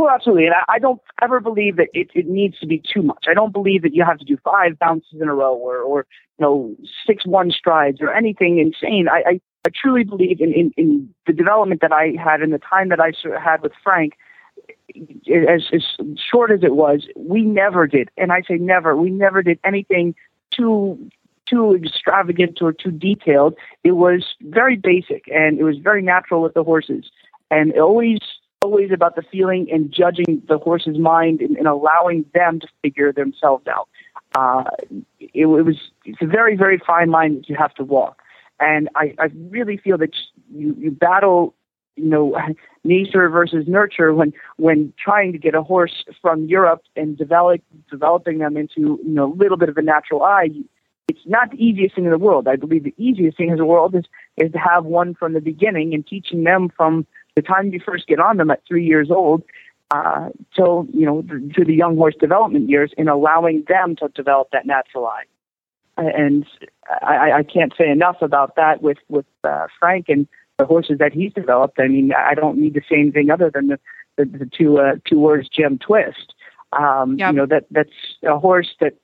Well, absolutely. And I, I don't ever believe that it, it needs to be too much. I don't believe that you have to do five bounces in a row or, or you know, six one strides or anything insane. I, I, I truly believe in, in, in the development that I had and the time that I had with Frank. As, as short as it was, we never did, and I say never, we never did anything too too extravagant or too detailed. It was very basic and it was very natural with the horses, and always always about the feeling and judging the horse's mind and, and allowing them to figure themselves out. Uh, it, it was it's a very very fine line that you have to walk, and I, I really feel that you you battle you know nature versus nurture when when trying to get a horse from Europe and develop developing them into you know a little bit of a natural eye. It's not the easiest thing in the world. I believe the easiest thing in the world is is to have one from the beginning and teaching them from the time you first get on them at three years old uh, till you know to the young horse development years in allowing them to develop that natural eye. And I, I can't say enough about that with with uh, Frank and the horses that he's developed. I mean, I don't need to say anything other than the the, the two uh, two words gem twist. Um, You know that that's a horse that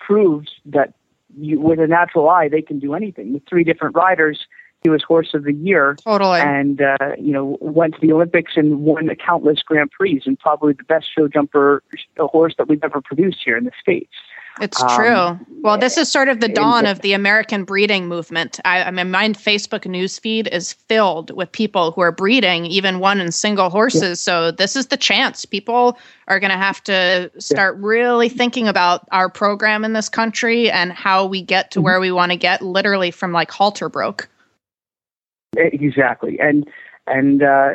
proves that you, with a natural eye they can do anything. With three different riders, he was horse of the year. Totally. And uh, you know went to the Olympics and won countless Grand Prix and probably the best show jumper horse that we've ever produced here in the states. It's Um, true. Well, this is sort of the dawn of the American breeding movement. I, I mean, my Facebook newsfeed is filled with people who are breeding, even one and single horses. So this is the chance. People are going to have to start really thinking about our program in this country and how we get Mm-hmm. to where we want to get, literally from like halter broke. Exactly, and and uh,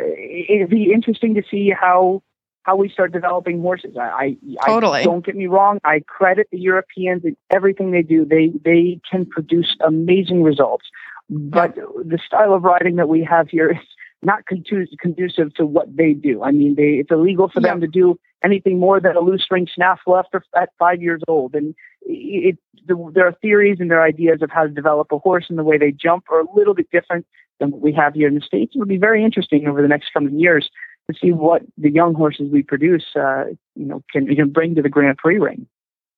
it'd be interesting to see how how we start developing horses. I, I, Totally. I don't get me wrong. I credit the Europeans in everything they do. They they can produce amazing results, but the style of riding that we have here is not conducive to what they do. I mean, they it's illegal for them to do anything more than a loose string snaffle after at five years old, and it, the, there are theories and there are ideas of how to develop a horse and the way they jump are a little bit different than what we have here in the states. It would be very interesting over the next coming years to see what the young horses we produce, uh, you know, can can bring to the Grand Prix ring.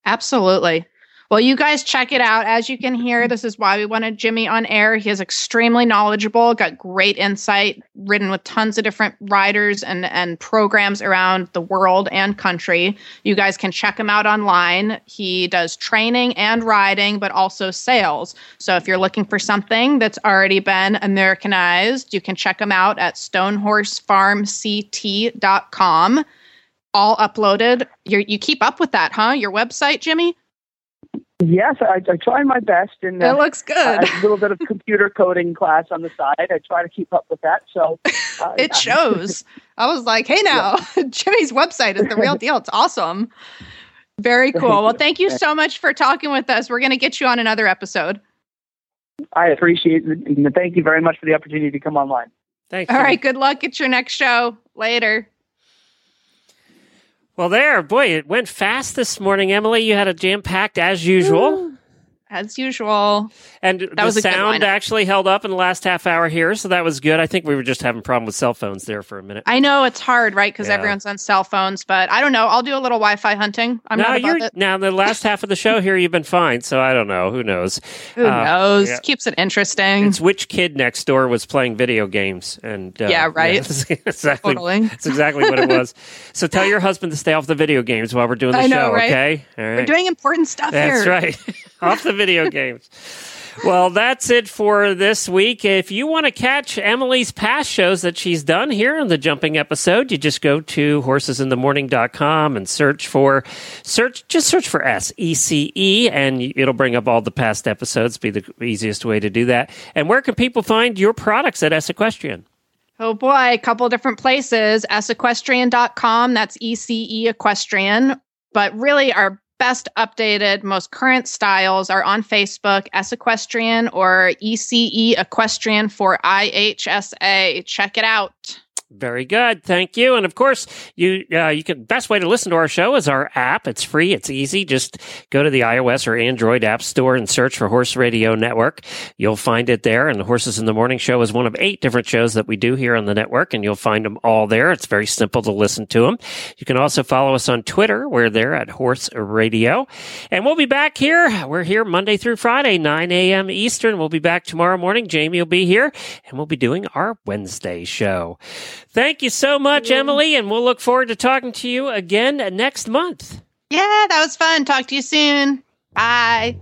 Absolutely. Well, you guys check it out. As you can hear, this is why we wanted Jimmy on air. He is extremely knowledgeable, got great insight, ridden with tons of different riders and, and programs around the world and country. You guys can check him out online. He does training and riding, but also sales. So if you're looking for something that's already been Americanized, you can check him out at stonehorsefarmct.com. All uploaded. you you keep up with that, huh? Your website, Jimmy? Yes, I, I try my best, and It looks good. I have a little bit of computer coding class on the side. I try to keep up with that. So uh, it shows. I was like, hey, now, Jimmy's website is the real deal. It's awesome. Very Thank cool. Well, thank you so much for talking with us. We're going to get you on another episode. I appreciate it, and thank you very much for the opportunity to come online. Thanks. All right. Good luck at your next show. Later. Well, there, boy, it went fast this morning, Emily. You had a jam packed as usual. As usual. And That the sound actually held up in the last half hour here, so that was good. I think we were just having a problem with cell phones there for a minute. I know it's hard, right? Because Yeah. everyone's on cell phones, but I don't know. I'll do a little Wi Fi hunting. I'm now not you're it. now the last half of the show here, you've been fine. So I don't know. Who knows? Who Uh, knows? yeah. Keeps it interesting. It's which kid next door was playing video games, and uh, Yeah, right. that's exactly. Totally. That's exactly what it was. So tell your husband to stay off the video games while we're doing the know, show. right? Okay, all right. We're doing important stuff here. That's here. right. Off the video games. Well, that's it for this week. If you want to catch Emily's past shows that she's done here on the jumping episode, you just go to horsesinthemorning.com and search for search just search for S E C E and it'll bring up all the past episodes. Be the easiest way to do that. And where can people find your products at Ece Equestrian? Oh boy, a couple different places. S equestrian.com, that's E C E Equestrian. But really, our best updated, most current styles are on Facebook, Ece Equestrian or ECE Equestrian for IHSA. Check it out. Very good. Thank you. And of course, you uh, you can best way to listen to our show is our app. It's free. It's easy. Just go to the iOS or Android app store and search for Horse Radio Network. You'll find it there. And the Horses in the Morning show is one of eight different shows that we do here on the network, and you'll find them all there. It's very simple to listen to them. You can also follow us on Twitter. We're there at Horse Radio. And we'll be back here. We're here Monday through Friday, 9 a.m. Eastern. We'll be back tomorrow morning. Jamie will be here, and we'll be doing our Wednesday show. Thank you so much, Emily, and we'll look forward to talking to you again next month. Yeah, that was fun. Talk to you soon. Bye.